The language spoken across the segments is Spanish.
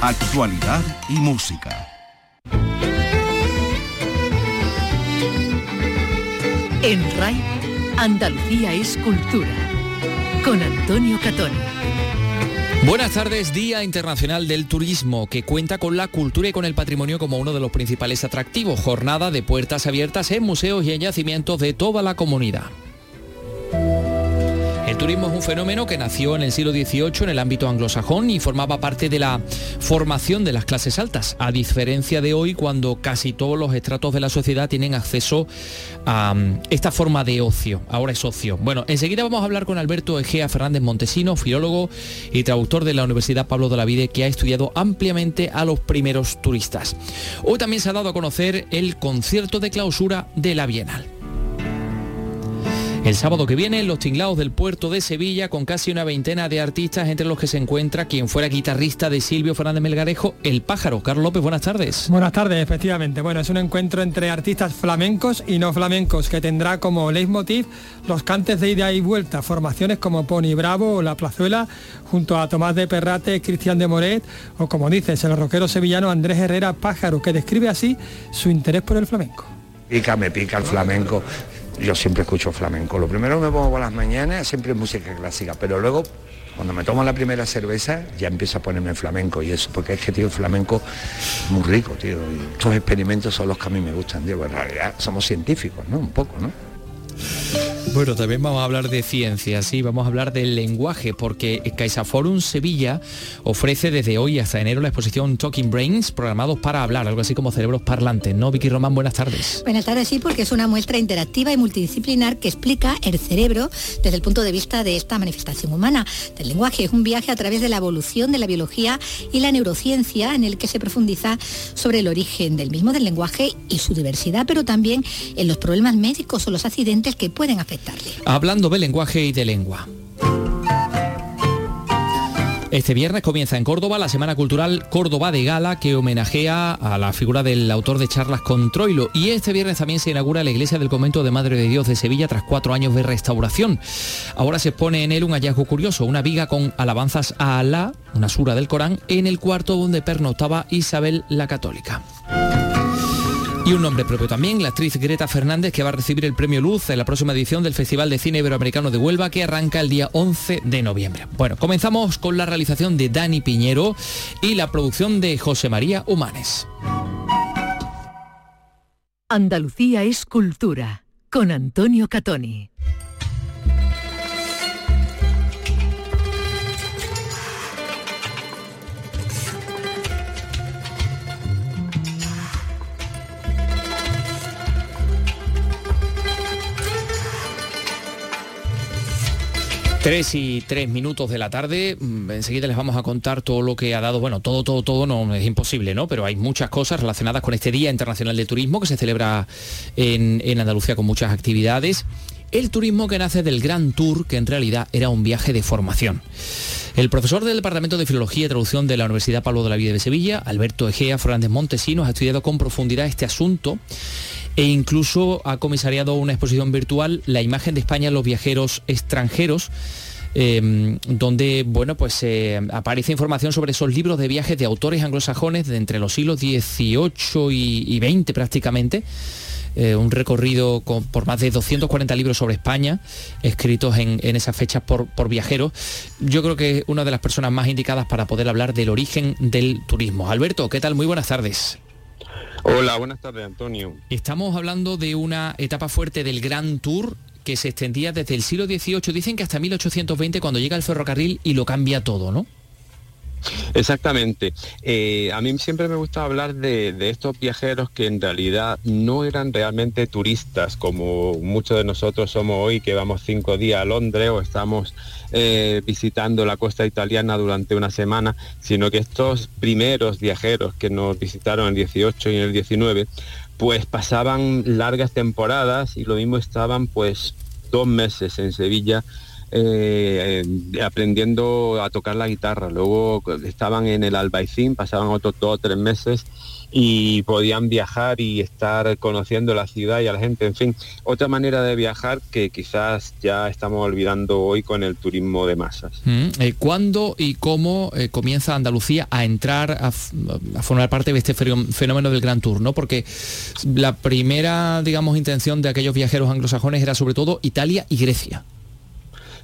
Actualidad y música. En RAI, Andalucía es cultura. Con Antonio Catón. Buenas tardes, Día Internacional del Turismo, que cuenta con la cultura y con el patrimonio como uno de los principales atractivos. Jornada de puertas abiertas en museos y en yacimientos de toda la comunidad. El turismo es un fenómeno que nació en el siglo XVIII en el ámbito anglosajón y formaba parte de la formación de las clases altas, a diferencia de hoy cuando casi todos los estratos de la sociedad tienen acceso a um, esta forma de ocio. Ahora es ocio. Bueno, enseguida vamos a hablar con Alberto Egea Fernández Montesino, filólogo y traductor de la Universidad Pablo de la Vide, que ha estudiado ampliamente a los primeros turistas. Hoy también se ha dado a conocer el concierto de clausura de la Bienal. El sábado que viene en los tinglados del puerto de Sevilla con casi una veintena de artistas entre los que se encuentra quien fuera guitarrista de Silvio Fernández Melgarejo, El Pájaro. Carlos López, buenas tardes. Buenas tardes, efectivamente. Bueno, es un encuentro entre artistas flamencos y no flamencos que tendrá como leitmotiv los cantes de ida y vuelta, formaciones como Pony Bravo o La Plazuela, junto a Tomás de Perrate, Cristian de Moret o como dices, el rockero sevillano Andrés Herrera Pájaro, que describe así su interés por el flamenco. Pica, me pica el flamenco yo siempre escucho flamenco. Lo primero me pongo por las mañanas, siempre música clásica, pero luego cuando me tomo la primera cerveza ya empiezo a ponerme flamenco y eso, porque es que, tío, el flamenco es muy rico, tío. Y estos experimentos son los que a mí me gustan, tío. En realidad somos científicos, ¿no? Un poco, ¿no? Bueno, también vamos a hablar de ciencia, sí, vamos a hablar del lenguaje, porque CaixaForum Sevilla ofrece desde hoy hasta enero la exposición Talking Brains, programados para hablar, algo así como cerebros parlantes, ¿no? Vicky Román, buenas tardes. Buenas tardes, sí, porque es una muestra interactiva y multidisciplinar que explica el cerebro desde el punto de vista de esta manifestación humana del lenguaje. Es un viaje a través de la evolución de la biología y la neurociencia en el que se profundiza sobre el origen del mismo del lenguaje y su diversidad, pero también en los problemas médicos o los accidentes que pueden afectar Hablando de lenguaje y de lengua. Este viernes comienza en Córdoba la Semana Cultural Córdoba de Gala que homenajea a la figura del autor de charlas con Troilo y este viernes también se inaugura la iglesia del convento de Madre de Dios de Sevilla tras cuatro años de restauración. Ahora se expone en él un hallazgo curioso, una viga con alabanzas a Alá, una sura del Corán, en el cuarto donde pernoctaba Isabel la Católica. Y un nombre propio también, la actriz Greta Fernández, que va a recibir el premio Luz en la próxima edición del Festival de Cine Iberoamericano de Huelva, que arranca el día 11 de noviembre. Bueno, comenzamos con la realización de Dani Piñero y la producción de José María Humanes. Andalucía es cultura, con Antonio Catoni. Tres y tres minutos de la tarde, mm, enseguida les vamos a contar todo lo que ha dado, bueno, todo, todo, todo no es imposible, ¿no? Pero hay muchas cosas relacionadas con este Día Internacional de Turismo que se celebra en, en Andalucía con muchas actividades. El turismo que nace del Gran Tour, que en realidad era un viaje de formación. El profesor del Departamento de Filología y Traducción de la Universidad Pablo de la Vida de Sevilla, Alberto Egea Fernández Montesinos, ha estudiado con profundidad este asunto e incluso ha comisariado una exposición virtual, La imagen de España en los viajeros extranjeros, em, donde bueno, pues eh, aparece información sobre esos libros de viajes de autores anglosajones de entre los siglos XVIII y, XX prácticamente. Eh, un recorrido por más de 240 libros sobre España, escritos en, esas fechas por, viajeros. Yo creo que es una de las personas más indicadas para poder hablar del origen del turismo. Alberto, ¿qué tal? Muy buenas tardes. Hola, buenas tardes, Antonio. Estamos hablando de una etapa fuerte del Gran Tour que se extendía desde el siglo XVIII, dicen que hasta 1820 cuando llega el ferrocarril y lo cambia todo, ¿no? Exactamente. Eh, a mí siempre me gusta hablar de, estos viajeros que en realidad no eran realmente turistas, como muchos de nosotros somos hoy, que vamos cinco días a Londres o estamos eh, visitando la costa italiana durante una semana, sino que estos primeros viajeros que nos visitaron en el 18 y en el 19, pues pasaban largas temporadas y lo mismo estaban pues dos meses en Sevilla eh, aprendiendo a tocar la guitarra. Luego estaban en el Albaicín, pasaban otros dos o tres meses y podían viajar y estar conociendo la ciudad y a la gente. En fin, otra manera de viajar que quizás ya estamos olvidando hoy con el turismo de masas. Mm, eh, ¿Cuándo y cómo eh, comienza Andalucía a entrar a, formar parte de este fenómeno del Gran Tour? ¿no? Porque la primera, digamos, intención de aquellos viajeros anglosajones era sobre todo Italia y Grecia.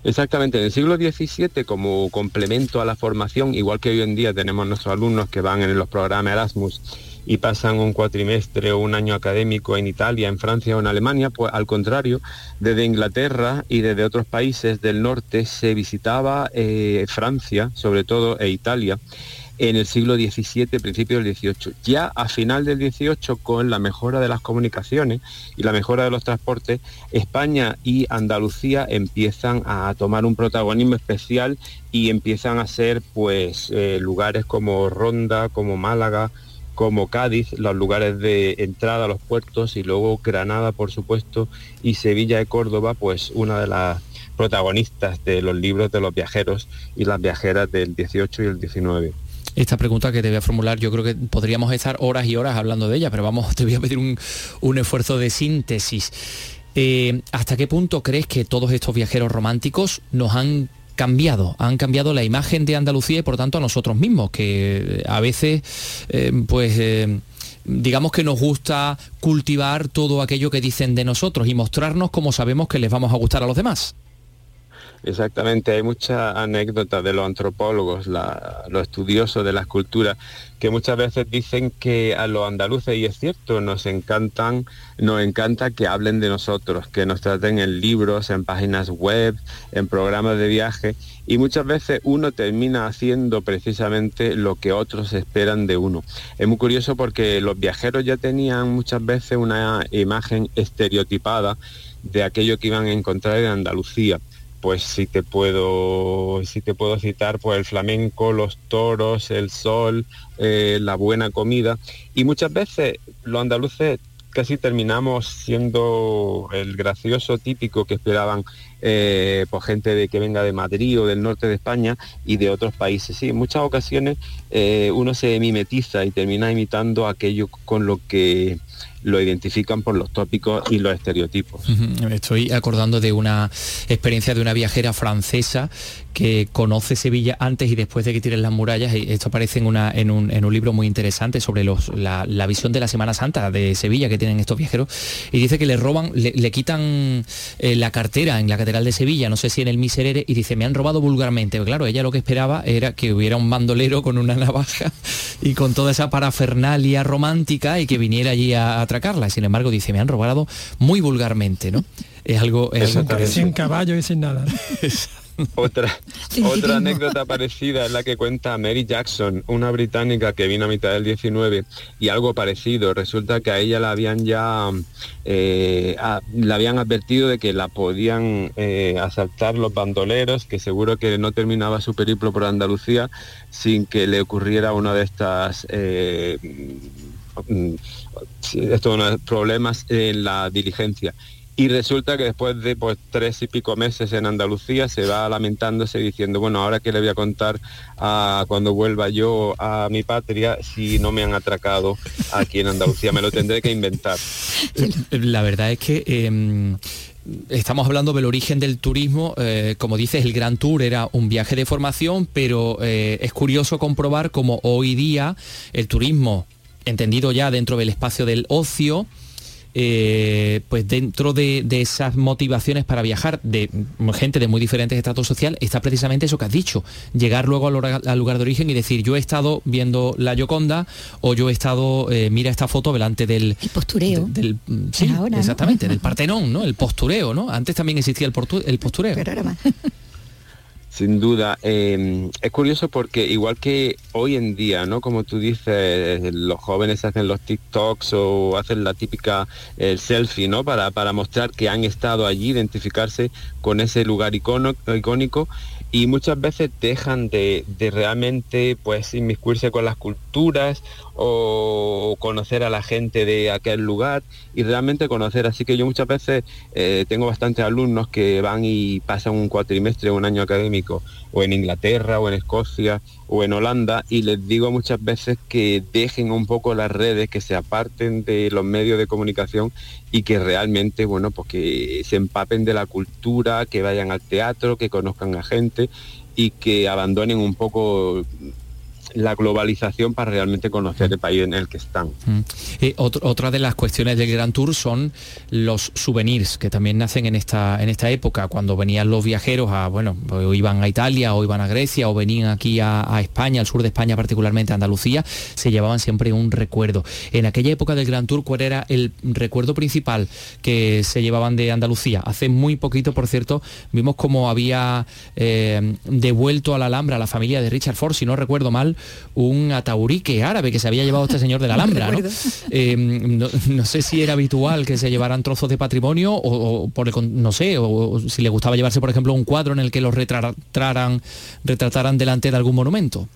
Exactamente, en el siglo XVII como complemento a la formación, igual que hoy en día tenemos nuestros alumnos que van en los programas Erasmus y pasan un cuatrimestre o un año académico en Italia, en Francia o en Alemania, pues al contrario, desde Inglaterra y desde otros países del norte se visitaba eh, Francia, sobre todo, e Italia en el siglo XVII, principio del XVIII. Ya a final del XVIII, con la mejora de las comunicaciones y la mejora de los transportes, España y Andalucía empiezan a tomar un protagonismo especial y empiezan a ser pues eh, lugares como Ronda, como Málaga, como Cádiz, los lugares de entrada a los puertos y luego Granada, por supuesto, y Sevilla de Córdoba, pues una de las protagonistas de los libros de los viajeros y las viajeras del 18 y el 19 esta pregunta que te voy a formular, yo creo que podríamos estar horas y horas hablando de ella, pero vamos, te voy a pedir un, esfuerzo de síntesis. Eh, ¿Hasta qué punto crees que todos estos viajeros románticos nos han cambiado, han cambiado la imagen de Andalucía y por tanto a nosotros mismos, que a veces, eh, pues... Eh, digamos que nos gusta cultivar todo aquello que dicen de nosotros y mostrarnos como sabemos que les vamos a gustar a los demás. Exactamente, hay muchas anécdotas de los antropólogos, los estudiosos de la escultura, que muchas veces dicen que a los andaluces, y es cierto, nos encantan, nos encanta que hablen de nosotros, que nos traten en libros, en páginas web, en programas de viaje, y muchas veces uno termina haciendo precisamente lo que otros esperan de uno. Es muy curioso porque los viajeros ya tenían muchas veces una imagen estereotipada de aquello que iban a encontrar en Andalucía pues sí te puedo, te puedo citar pues el flamenco, los toros, el sol, eh, la buena comida. Y muchas veces los andaluces casi terminamos siendo el gracioso típico que esperaban eh, pues gente de que venga de Madrid o del norte de España y de otros países. Sí, en muchas ocasiones eh, uno se mimetiza y termina imitando aquello con lo que lo identifican por los tópicos y los estereotipos. estoy acordando de una experiencia de una viajera francesa que conoce Sevilla antes y después de que tiren las murallas. Y esto aparece en, una, en, un, libro muy interesante sobre los, la, visión de la Semana Santa de Sevilla que tienen estos viajeros. Y dice que le roban, le, quitan eh, la cartera en la Catedral de Sevilla, no sé si en el Miserere, y dice, me han robado vulgarmente. claro, ella lo que esperaba era que hubiera un bandolero con una navaja y con toda esa parafernalia romántica y que viniera allí a, atracarla. Sin embargo, dice, me han robado muy vulgarmente, ¿no? Es algo... Es sin caballo y sin nada. Otra, otra anécdota parecida es la que cuenta Mary Jackson, una británica que vino a mitad del 19 y algo parecido. Resulta que a ella la habían ya eh, la habían advertido de que la podían eh, asaltar los bandoleros, que seguro que no terminaba su periplo por Andalucía sin que le ocurriera una de estas eh, mm, estos problemas en la diligencia y resulta que después de pues, tres y pico meses en Andalucía se va lamentándose diciendo, bueno, ahora que le voy a contar a, cuando vuelva yo a mi patria si no me han atracado aquí en Andalucía, me lo tendré que inventar. La verdad es que... Em, estamos hablando del origen del turismo, eh, como dices, el Gran Tour era un viaje de formación, pero eh, es curioso comprobar cómo hoy día el turismo, entendido ya dentro del espacio del ocio, eh, pues dentro de, esas motivaciones para viajar de gente de muy diferentes estratos social está precisamente eso que has dicho, llegar luego al, lugar de origen y decir yo he estado viendo la Yoconda o yo he estado, eh, mira esta foto delante del... El postureo. del, sí, exactamente, del Partenón, ¿no? El postureo, ¿no? Antes también existía el, el postureo. Pero ahora más. sin duda. Em, es curioso porque igual que hoy en día, ¿no? Como tú dices, los jóvenes hacen los TikToks o hacen la típica el selfie, ¿no? Para, para mostrar que han estado allí, identificarse con ese lugar icónico y muchas veces dejan de, realmente pues inmiscuirse con las culturas o conocer a la gente de aquel lugar y realmente conocer. Así que yo muchas veces eh, tengo bastantes alumnos que van y pasan un cuatrimestre, un año académico, o en Inglaterra, o en Escocia, o en Holanda, y les digo muchas veces que dejen un poco las redes, que se aparten de los medios de comunicación y que realmente, bueno, pues que se empapen de la cultura, que vayan al teatro, que conozcan a gente y que abandonen un poco la globalización para realmente conocer el país en el que están. Mm. Otra de las cuestiones del Gran Tour son los souvenirs que también nacen en esta, en esta época, cuando venían los viajeros a, bueno, o iban a Italia o iban a Grecia o venían aquí a, España, al sur de España, particularmente a Andalucía, se llevaban siempre un recuerdo. En aquella época del Gran Tour, ¿cuál era el recuerdo principal que se llevaban de Andalucía? Hace muy poquito, por cierto, vimos cómo había eh, devuelto a la Alhambra a la familia de Richard Ford, si no recuerdo mal, un ataurique árabe que se había llevado este señor de la Alhambra. Eh, ¿no? sé si era habitual que se llevaran trozos de patrimonio o, por no sé, o, si le gustaba llevarse, por ejemplo, un cuadro en el que los retrataran, retrataran delante de algún monumento.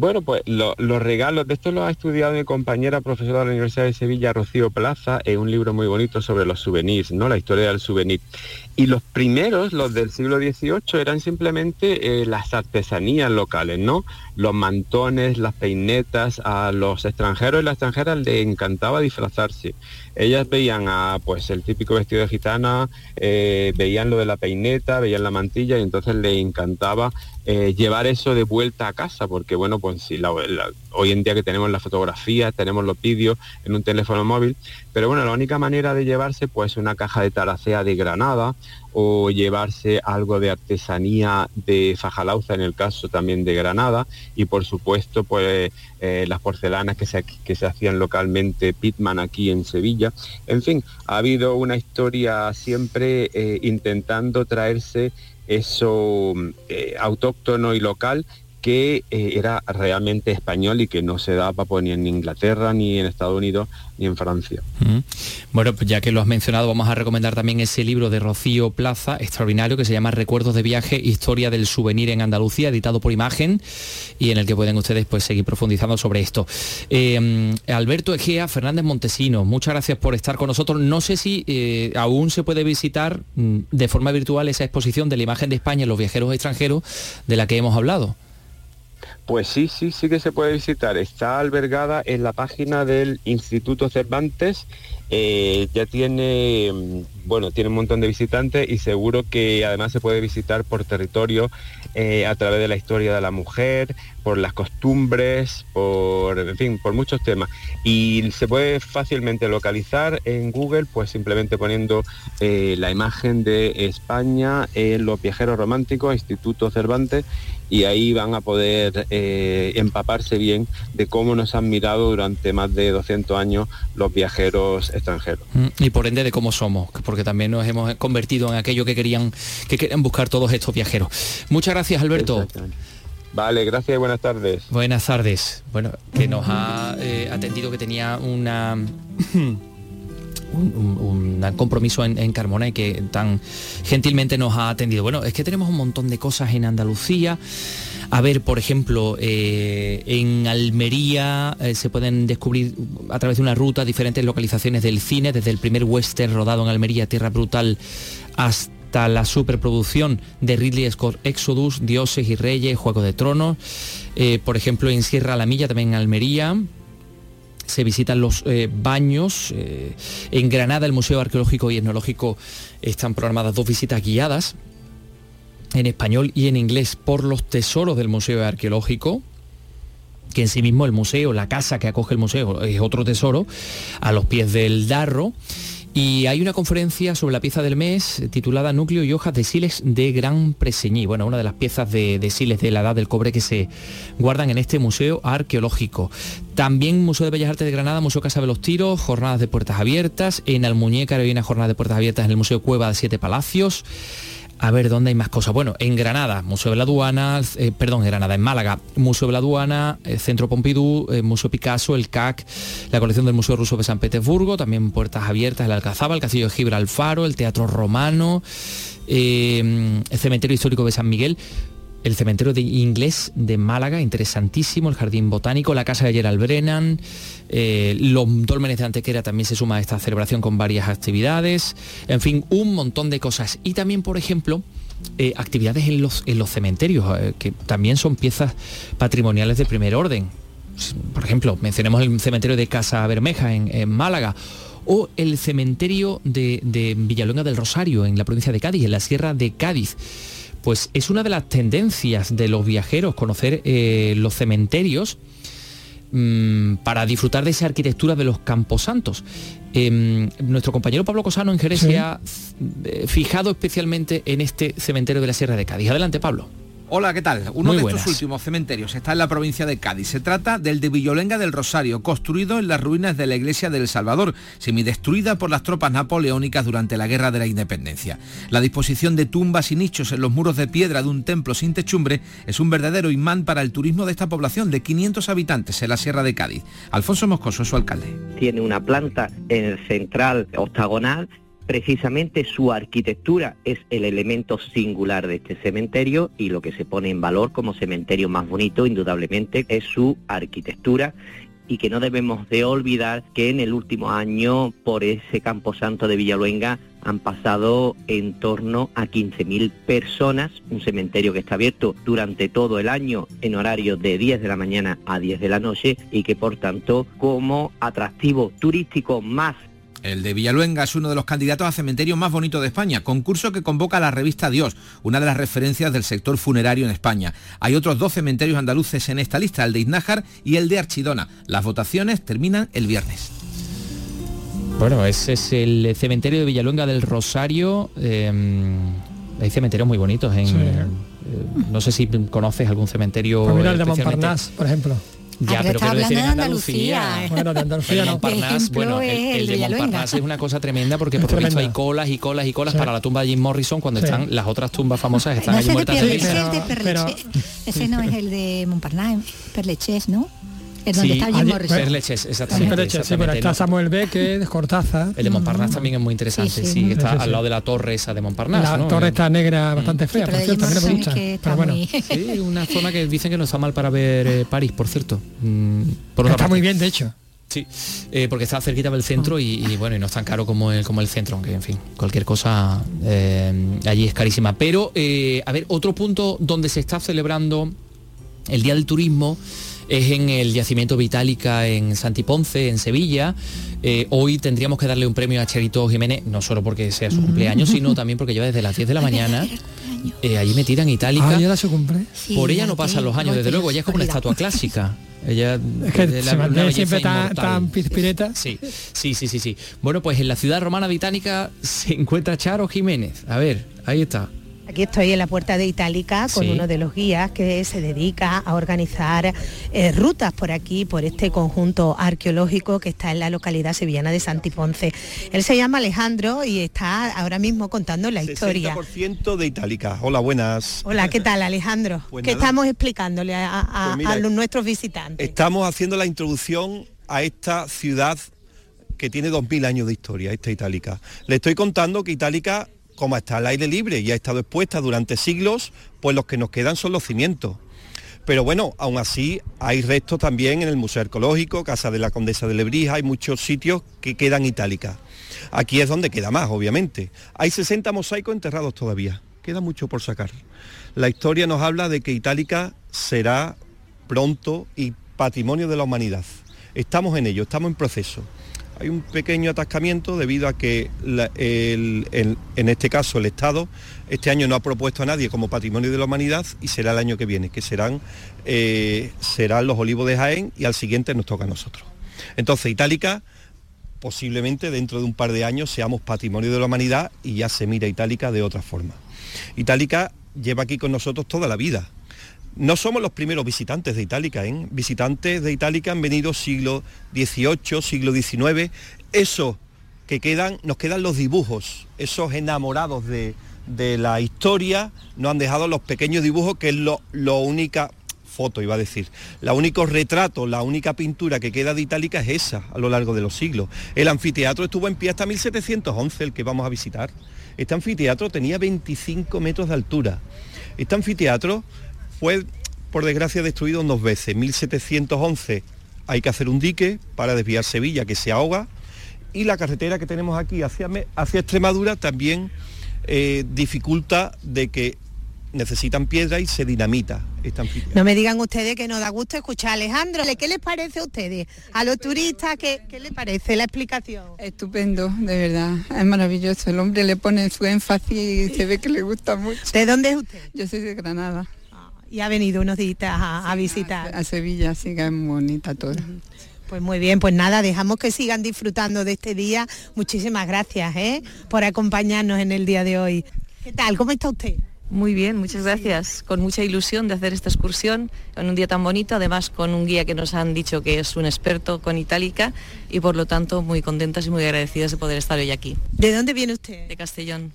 Bueno, pues los regalos, de esto lo ha estudiado mi compañera profesora de la Universidad de Sevilla, Rocío Plaza, en un libro muy bonito sobre los souvenirs, ¿no? La historia del souvenir. Y los primeros, los del siglo XVIII, eran simplemente eh, las artesanías locales, ¿no? Los mantones, las peinetas, a los extranjeros y las extranjeras les encantaba disfrazarse. Ellas veían a, pues, el típico vestido de gitana, eh, veían lo de la peineta, veían la mantilla y entonces les encantaba eh, llevar eso de vuelta a casa, porque bueno, pues si hoy en día que tenemos las fotografías, tenemos los vídeos en un teléfono móvil, pero bueno, la única manera de llevarse pues una caja de taracea de Granada o llevarse algo de artesanía de Fajalauza en el caso también de Granada y por supuesto pues eh, las porcelanas que se, que se hacían localmente Pitman aquí en Sevilla. En fin, ha habido una historia siempre eh, intentando traerse eso eh, autóctono y local que eh, era realmente español y que no se daba pues, ni en Inglaterra, ni en Estados Unidos, ni en Francia. Bueno, pues ya que lo has mencionado, vamos a recomendar también ese libro de Rocío Plaza, extraordinario, que se llama Recuerdos de viaje, historia del souvenir en Andalucía, editado por Imagen, y en el que pueden ustedes pues, seguir profundizando sobre esto. Em, Alberto Egea, Fernández Montesino, muchas gracias por estar con nosotros. No sé si eh, aún se puede visitar mm, de forma virtual esa exposición de la imagen de España en los viajeros extranjeros de la que hemos hablado. Pues sí, sí, sí que se puede visitar. Está albergada en la página del Instituto Cervantes. Eh, ya tiene, mm, bueno, tiene un montón de visitantes y seguro que además se puede visitar por territorio eh, a través de la historia de la mujer, por las costumbres, por, en fin, por muchos temas. Y se puede fácilmente localizar en Google, pues simplemente poniendo eh, la imagen de España en los viajeros románticos, Instituto Cervantes, y ahí van a poder eh, empaparse bien de cómo nos han mirado durante más de 200 años los viajeros extranjeros. Mm, y por ende de cómo somos, porque también nos hemos convertido en aquello que querían, que querían buscar todos estos viajeros. Muchas gracias, Alberto. Vale, gracias y buenas tardes. Buenas tardes. Bueno, que nos ha eh, atendido que tenía una... un, compromiso en, Carmona y que tan gentilmente nos ha atendido. Bueno, es que tenemos un montón de cosas en Andalucía. A ver, por ejemplo, eh, en Almería eh, se pueden descubrir a través de una ruta diferentes localizaciones del cine, desde el primer western rodado en Almería, Tierra Brutal, hasta la superproducción de Ridley Scott Exodus, Dioses y Reyes, Juego de Tronos. Eh, por ejemplo, en Sierra La Milla, también en Almería se visitan los baños. En Granada, el Museo Arqueológico y Etnológico están programadas dos visitas guiadas en español y en inglés por los tesoros del Museo Arqueológico que en sí mismo el museo, la casa que acoge el museo es otro tesoro, a los pies del Darro. Y hay una conferencia sobre la pieza del mes titulada Núcleo y hojas de siles de Gran Preseñí. Bueno, una de las piezas de, siles de la edad del cobre que se guardan en este museo arqueológico. También Museo de Bellas Artes de Granada, Museo Casa de los Tiros, jornadas de puertas abiertas. En Almuñécar hay una jornada de puertas abiertas en el Museo Cueva de Siete Palacios. A ver, ¿dónde hay más cosas? Bueno, en Granada, Museo de la Aduana, eh, perdón, en Granada, en Málaga, Museo de la Aduana, el Centro Pompidou, el Museo Picasso, el CAC, la colección del Museo Ruso de San Petersburgo, también Puertas Abiertas, el Alcazaba, el Castillo de Gibralfaro, el Teatro Romano, eh, el Cementerio Histórico de San Miguel el cementerio de inglés de Málaga, interesantísimo, el jardín botánico, la casa de Gerald Brennan, eh, los dólmenes de Antequera también se suma a esta celebración con varias actividades, en fin, un montón de cosas. Y también, por ejemplo, eh, actividades en los, en los cementerios, eh, que también son piezas patrimoniales de primer orden. Por ejemplo, mencionemos el cementerio de Casa Bermeja en, Málaga o el cementerio de, de Villaluenga del Rosario en la provincia de Cádiz, en la Sierra de Cádiz pues es una de las tendencias de los viajeros conocer eh, los cementerios mm, para disfrutar de esa arquitectura de los camposantos. Em, nuestro compañero Pablo Cosano en Jerez se ha eh, fijado especialmente en este cementerio de la Sierra de Cádiz. Adelante, Pablo. Hola, ¿qué tal? Uno de estos últimos cementerios está en la provincia de Cádiz. Se trata del de Villolenga del Rosario, construido en las ruinas de la iglesia del Salvador, semidestruida por las tropas napoleónicas durante la Guerra de la Independencia. La disposición de tumbas y nichos en los muros de piedra de un templo sin techumbre es un verdadero imán para el turismo de esta población de 500 habitantes en la Sierra de Cádiz. Alfonso Moscoso es su alcalde. Tiene una planta en el central octagonal precisamente su arquitectura es el elemento singular de este cementerio y lo que se pone en valor como cementerio más bonito indudablemente es su arquitectura y que no debemos de olvidar que en el último año por ese camposanto de Villaluenga han pasado en torno a 15.000 personas, un cementerio que está abierto durante todo el año en horario de 10 de la mañana a 10 de la noche y que por tanto como atractivo turístico más el de Villaluenga es uno de los candidatos a cementerio más bonito de España, concurso que convoca la revista Dios, una de las referencias del sector funerario en España. Hay otros dos cementerios andaluces en esta lista, el de Iznájar y el de Archidona. Las votaciones terminan el viernes. Bueno, ese es el cementerio de Villaluenga del Rosario. Em, hay cementerios muy bonitos. En, eh, no sé si conoces algún cementerio. Pues el de Montparnasse, por ejemplo. Ya, pero quiero decir en Andalucía. Bueno, de Andalucía no. bueno, el, de Montparnasse es una cosa tremenda porque por lo visto hay colas y colas y colas para la tumba de Jim Morrison cuando están las otras tumbas famosas están no allí muertas. Pero, Ese no es el de Montparnasse, Perleches, ¿no? Es donde está Jim Morrison. Perleches, exactamente. Perleches, sí, pero está Samuel Beckett, Cortázar. El de Montparnasse también es muy interesante, sí, está al lado de la torre esa de Montparnasse. La torre está negra, bastante fea, por cierto, también me gusta. Pero bueno. Sí, una zona que dicen que no está mal para ver eh, París, por cierto. Mm, está muy bien, de hecho. Sí, eh, porque está cerquita del centro y, bueno, y no es tan caro como el, como el centro, aunque en fin, cualquier cosa eh, allí es carísima. Pero, a ver, otro punto donde se está celebrando el Día del Turismo es en el yacimiento Vitálica en Santiponce, en Sevilla. Eh, hoy tendríamos que darle un premio a Cherito Jiménez, no solo porque sea su cumpleaños, sino también porque lleva desde las 10 de la mañana eh, allí metida en Itálica. Ah, su cumple? Por ella no pasan los años, desde luego, ella es como una estatua clásica. Ella es que se mantiene siempre tan, tan pizpireta. Sí, sí, sí, sí, sí. Bueno, pues en la ciudad romana Vitálica se encuentra Charo Jiménez. A ver, ahí está. Aquí estoy en la puerta de Itálica con uno de los guías que se dedica a organizar eh, rutas por aquí, por este conjunto arqueológico que está en la localidad sevillana de Santiponce. Él se llama Alejandro y está ahora mismo contando la historia. 60% de Itálica. Hola, buenas. Hola, ¿qué tal Alejandro? Pues ¿Qué estamos explicándole a, pues los, nuestros visitantes? Estamos haciendo la introducción a esta ciudad que tiene 2.000 años de historia, esta Itálica. Le estoy contando que Itálica como está al aire libre y ha estado expuesta durante siglos, pues los que nos quedan son los cimientos. Pero bueno, aún así hay restos también en el Museo Arqueológico, Casa de la Condesa de Lebrija, hay muchos sitios que quedan itálicas. Aquí es donde queda más, obviamente. Hay 60 mosaicos enterrados todavía, queda mucho por sacar. La historia nos habla de que Itálica será pronto y patrimonio de la humanidad. Estamos en ello, estamos en proceso hay un pequeño atascamiento debido a que en este caso el Estado este año no ha propuesto a nadie como patrimonio de la humanidad y será el año que viene, que serán, eh, serán los olivos de Jaén y al siguiente nos toca a nosotros. Entonces, Itálica, posiblemente dentro de un par de años seamos patrimonio de la humanidad y ya se mira Itálica de otra forma. Itálica lleva aquí con nosotros toda la vida, no somos los primeros visitantes de Itálica, ¿eh? visitantes de Itálica han venido siglo XVIII, siglo XIX, eso que quedan, nos quedan los dibujos, esos enamorados de, de la historia nos han dejado los pequeños dibujos, que es lo, lo única foto, iba a decir. La único retrato, la única pintura que queda de Itálica es esa a lo largo de los siglos. El anfiteatro estuvo en pie hasta 1711, el que vamos a visitar. Este anfiteatro tenía 25 metros de altura. Este anfiteatro fue, por desgracia, destruido dos veces. 1711 hay que hacer un dique para desviar Sevilla, que se ahoga, y la carretera que tenemos aquí hacia, hacia Extremadura también eh, dificulta de que necesitan piedra y se dinamita esta. No me digan ustedes que no da gusto escuchar a Alejandro. ¿Qué les parece a ustedes? A los turistas, ¿qué, ¿qué les parece la explicación? Estupendo, de verdad. Es maravilloso. El hombre le pone su énfasis y se ve que le gusta mucho. ¿De dónde es usted? Yo soy de Granada. Y ha venido unos días a, visitar. A, Sevilla, sí que es bonita todo. Pues muy bien, pues nada, dejamos que sigan disfrutando de este día. Muchísimas gracias ¿eh? por acompañarnos en el día de hoy. ¿Qué tal? ¿Cómo está usted? Muy bien, muchas gracias. Con mucha ilusión de hacer esta excursión en un día tan bonito, además con un guía que nos han dicho que es un experto con Itálica y por lo tanto muy contentas y muy agradecidas de poder estar hoy aquí. ¿De dónde viene usted? De Castellón.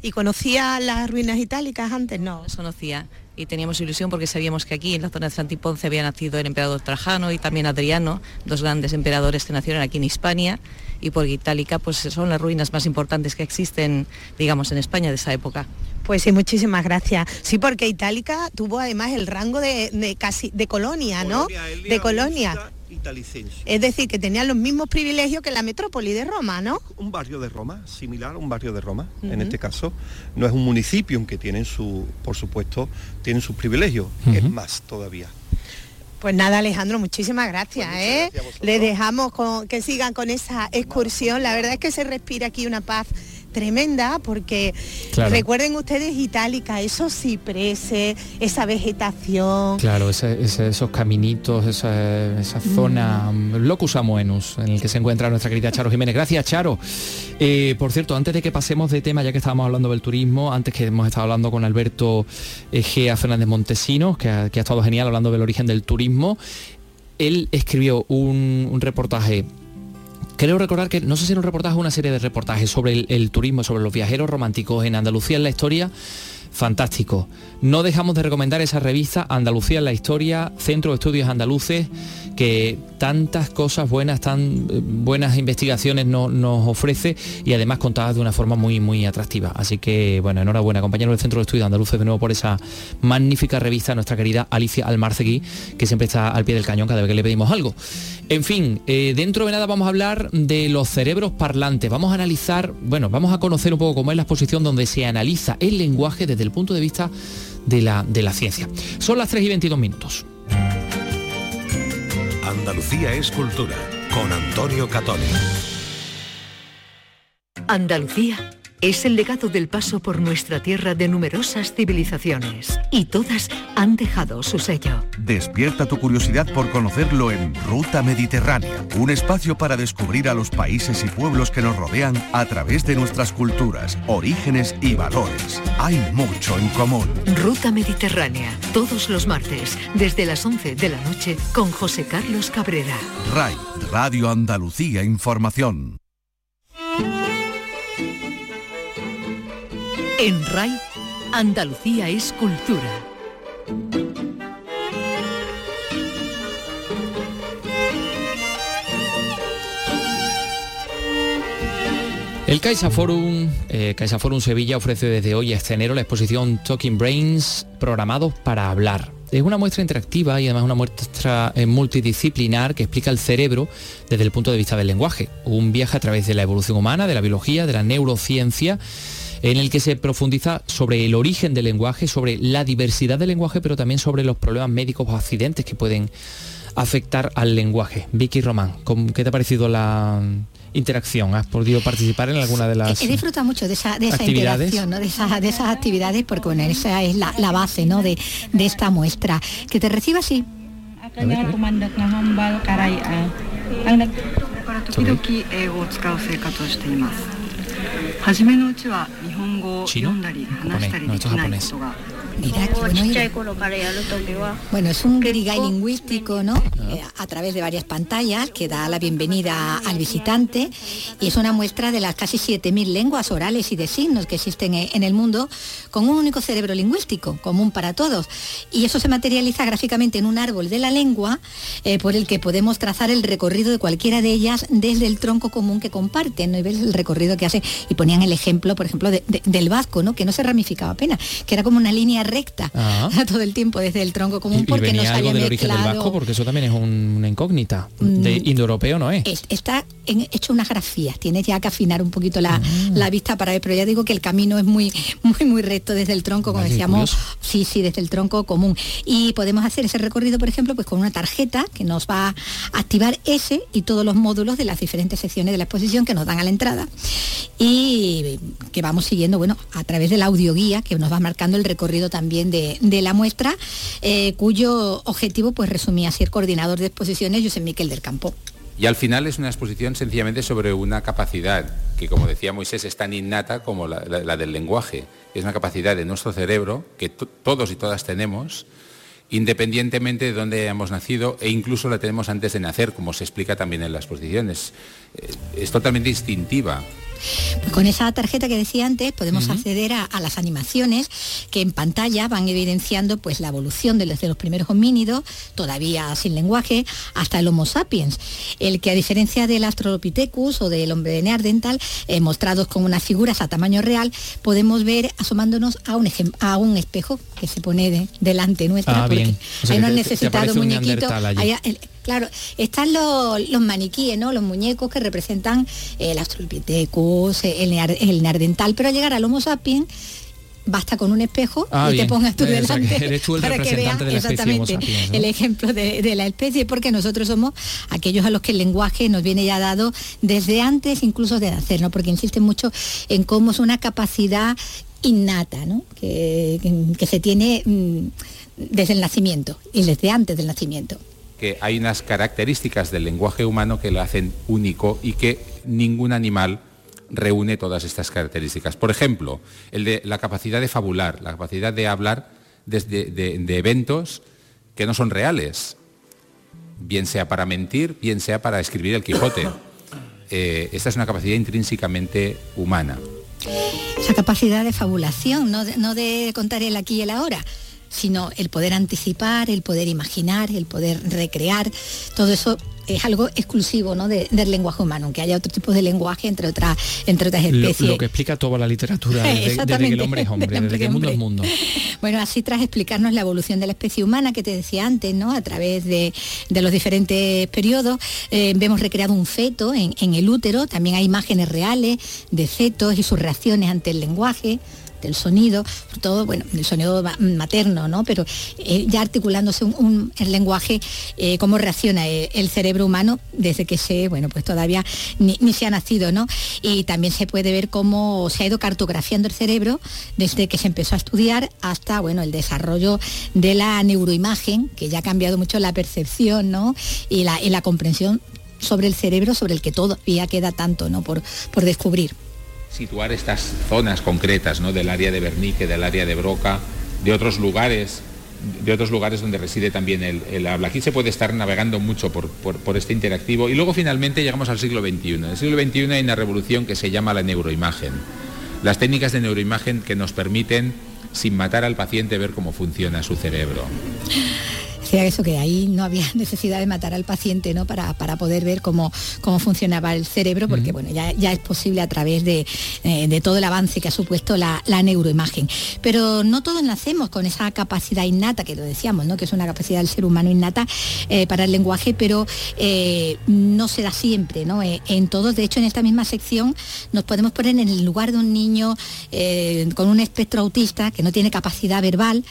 ¿Y conocía las ruinas itálicas antes? No. Las conocía y teníamos ilusión porque sabíamos que aquí en la zona de Santiponce había nacido el emperador Trajano y también Adriano, dos grandes emperadores que nacieron aquí en Hispania y por Itálica pues son las ruinas más importantes que existen, digamos, en España de esa época. Pues sí, muchísimas gracias. Sí, porque Itálica tuvo además el rango de, casi de colonia, ¿no? de colonia. Es decir, que tenía los mismos privilegios que la metrópoli de Roma, ¿no? Un barrio de Roma, similar a un barrio de Roma, en este caso. No es un municipio, aunque tienen su, por supuesto, tienen sus privilegios. Es más todavía. Pues nada, Alejandro, muchísimas gracias. Pues ¿eh? Le dejamos que sigan con esa excursión. La verdad es que se respira aquí una paz tremenda porque recuerden ustedes Itálica, esos cipreses, esa vegetación. Claro, esos caminitos, esa, zona, mm. locus amoenus, en el que se encuentra nuestra querida Charo Jiménez. Gracias, Charo. Eh, por cierto, antes de que pasemos de tema, ya que estábamos hablando del turismo, antes que hemos estado hablando con Alberto Egea Fernández Montesinos, que ha, estado genial hablando del origen del turismo, él escribió un reportaje Creo recordar que, no sé si era un reportaje una serie de reportajes sobre el, turismo, sobre los viajeros románticos en Andalucía en la historia, fantástico. No dejamos de recomendar esa revista Andalucía en la Historia, Centro de Estudios Andaluces, que tantas cosas buenas, tan eh, buenas investigaciones nos ofrece y además contadas de una forma muy, muy atractiva. Así que, bueno, enhorabuena, compañero del Centro de Estudios Andaluces, de nuevo por esa magnífica revista, nuestra querida Alicia Almarcegui, que siempre está al pie del cañón cada vez que le pedimos algo. En fin, eh, dentro de nada vamos a hablar de los cerebros parlantes. Vamos a analizar, bueno, vamos a conocer un poco cómo es la exposición donde se analiza el lenguaje desde el punto de vista de la, de la ciencia. Son las 3 y 22 minutos. Andalucía es cultura, con Antonio Catoni. Andalucía es el legado del paso por nuestra tierra de numerosas civilizaciones y todas han dejado su sello. Despierta tu curiosidad por conocerlo en Ruta Mediterránea, un espacio para descubrir a los países y pueblos que nos rodean a través de nuestras culturas, orígenes y valores. Hay mucho en común. Ruta Mediterránea, todos los martes, desde las 11 de la noche, con José Carlos Cabrera. RAI, Radio Andalucía Información. En RAI, Andalucía es cultura. El Caixa Forum, eh, Caixa Forum Sevilla ofrece desde hoy hasta enero la exposición Talking Brains programados para hablar. Es una muestra interactiva y además una muestra eh, multidisciplinar que explica el cerebro desde el punto de vista del lenguaje. Un viaje a través de la evolución humana, de la biología, de la neurociencia en el que se profundiza sobre el origen del lenguaje, sobre la diversidad del lenguaje, pero también sobre los problemas médicos o accidentes que pueden afectar al lenguaje. Vicky Román, ¿qué te ha parecido la interacción? ¿Has podido participar en alguna de las He disfrutado mucho de esa, de esa interacción, de, esas, de esas actividades, porque bueno, esa es la, base ¿no? de, de esta muestra. Que te reciba así. Chino, japonés, no, esto es japonés. Bueno, es un guirigay lingüístico, ¿no? Eh, a través de varias pantallas que da la bienvenida al visitante y es una muestra de las casi 7.000 lenguas orales y de signos que existen e, en el mundo con un único cerebro lingüístico, común para todos. Y eso se materializa gráficamente en un árbol de la lengua eh, por el que podemos trazar el recorrido de cualquiera de ellas desde el tronco común que comparten, ¿no? Y ves el recorrido que hace y ponían el ejemplo, por ejemplo, del vasco, ¿no? Que no se ramificaba apenas, que era como una línea recta ah. todo el tiempo desde el tronco común porque no se algo del origen del vasco porque eso también es una incógnita. De mm. indoeuropeo no es. Está hecho unas grafías, tienes ya que afinar un poquito la, mm. la, vista para ver, pero ya digo que el camino es muy, muy, muy recto desde el tronco, como decíamos, sí, sí, desde el tronco común. Y podemos hacer ese recorrido, por ejemplo, pues con una tarjeta que nos va a activar ese y todos los módulos de las diferentes secciones de la exposición que nos dan a la entrada. Y que vamos siguiendo, bueno, a través de la audioguía que nos va marcando el recorrido también de, la muestra, eh, cuyo objetivo, pues resumía ser coordinador de exposiciones José Miquel del Campo. Y al final es una exposición sencillamente sobre una capacidad que, como decía Moisés, es tan innata como la, del lenguaje. Es una capacidad de nuestro cerebro que todos y todas tenemos, independientemente de dónde hayamos nacido e incluso la tenemos antes de nacer, como se explica también en las exposiciones. Eh, es totalmente instintiva. Pues con esa tarjeta que decía antes podemos acceder a, las animaciones que en pantalla van evidenciando pues la evolución desde los primeros homínidos, todavía sin lenguaje, hasta el Homo sapiens, el que a diferencia del Australopithecus o del hombre de Neandertal, eh, mostrados con unas figuras a tamaño real, podemos ver asomándonos a un, a un espejo que se pone delante nuestra, ah, porque ahí no han necesitado muñequito. Claro, están los, maniquíes, ¿no? Los muñecos que representan el Australopithecus, el, el Neandertal, pero al llegar al Homo sapiens basta con un espejo ah, y te pongas tú delante para que veas exactamente el ejemplo de, la especie, porque nosotros somos aquellos a los que el lenguaje nos viene ya dado desde antes incluso de nacer, ¿no? Porque insisten mucho en cómo es una capacidad innata, ¿no? que se tiene mm, desde el nacimiento y desde antes del nacimiento que hay unas características del lenguaje humano que lo hacen único y que ningún animal reúne todas estas características. Por ejemplo, la capacidad de fabular, la capacidad de hablar desde, de, eventos que no son reales, bien sea para mentir, bien sea para escribir el Quijote. Eh, esta es una capacidad intrínsecamente humana. Esa capacidad de fabulación, no de contar el aquí y el ahora, sino el poder anticipar, el poder imaginar, el poder recrear, todo eso es algo exclusivo ¿no? del lenguaje humano, aunque haya otro tipo de lenguaje entre otras, entre otras especies. Lo, que explica toda la literatura, desde, que el hombre es hombre, desde, que el mundo es mundo. Bueno, así tras explicarnos la evolución de la especie humana que te decía antes, ¿no? a través de, los diferentes periodos, eh, vemos recreado un feto en, en el útero, también hay imágenes reales de fetos y sus reacciones ante el lenguaje del sonido, todo, bueno, el sonido materno, ¿no? Pero eh, ya articulándose un, el lenguaje, eh, cómo reacciona eh, el, cerebro humano desde que se, bueno, pues todavía ni, se ha nacido, ¿no? Y también se puede ver cómo se ha ido cartografiando el cerebro desde que se empezó a estudiar hasta, bueno, el desarrollo de la neuroimagen, que ya ha cambiado mucho la percepción, ¿no? Y la, y la comprensión sobre el cerebro, sobre el que todavía queda tanto, ¿no? Por, por descubrir situar estas zonas concretas ¿no? del área de Bernique, del área de Broca, de otros lugares de otros lugares donde reside también el, habla. Aquí se puede estar navegando mucho por, por, este interactivo y luego finalmente llegamos al siglo XXI. En el siglo XXI hay una revolución que se llama la neuroimagen. Las técnicas de neuroimagen que nos permiten, sin matar al paciente, ver cómo funciona su cerebro decía eso, que ahí no había necesidad de matar al paciente ¿no? para, para poder ver cómo, cómo funcionaba el cerebro, porque bueno, ya, ya es posible a través de, eh, de, todo el avance que ha supuesto la, la, neuroimagen. Pero no todos nacemos con esa capacidad innata, que lo decíamos, ¿no? que es una capacidad del ser humano innata eh, para el lenguaje, pero eh, no se da siempre, ¿no? en todos, de hecho, en esta misma sección nos podemos poner en el lugar de un niño con un espectro autista que no tiene capacidad verbal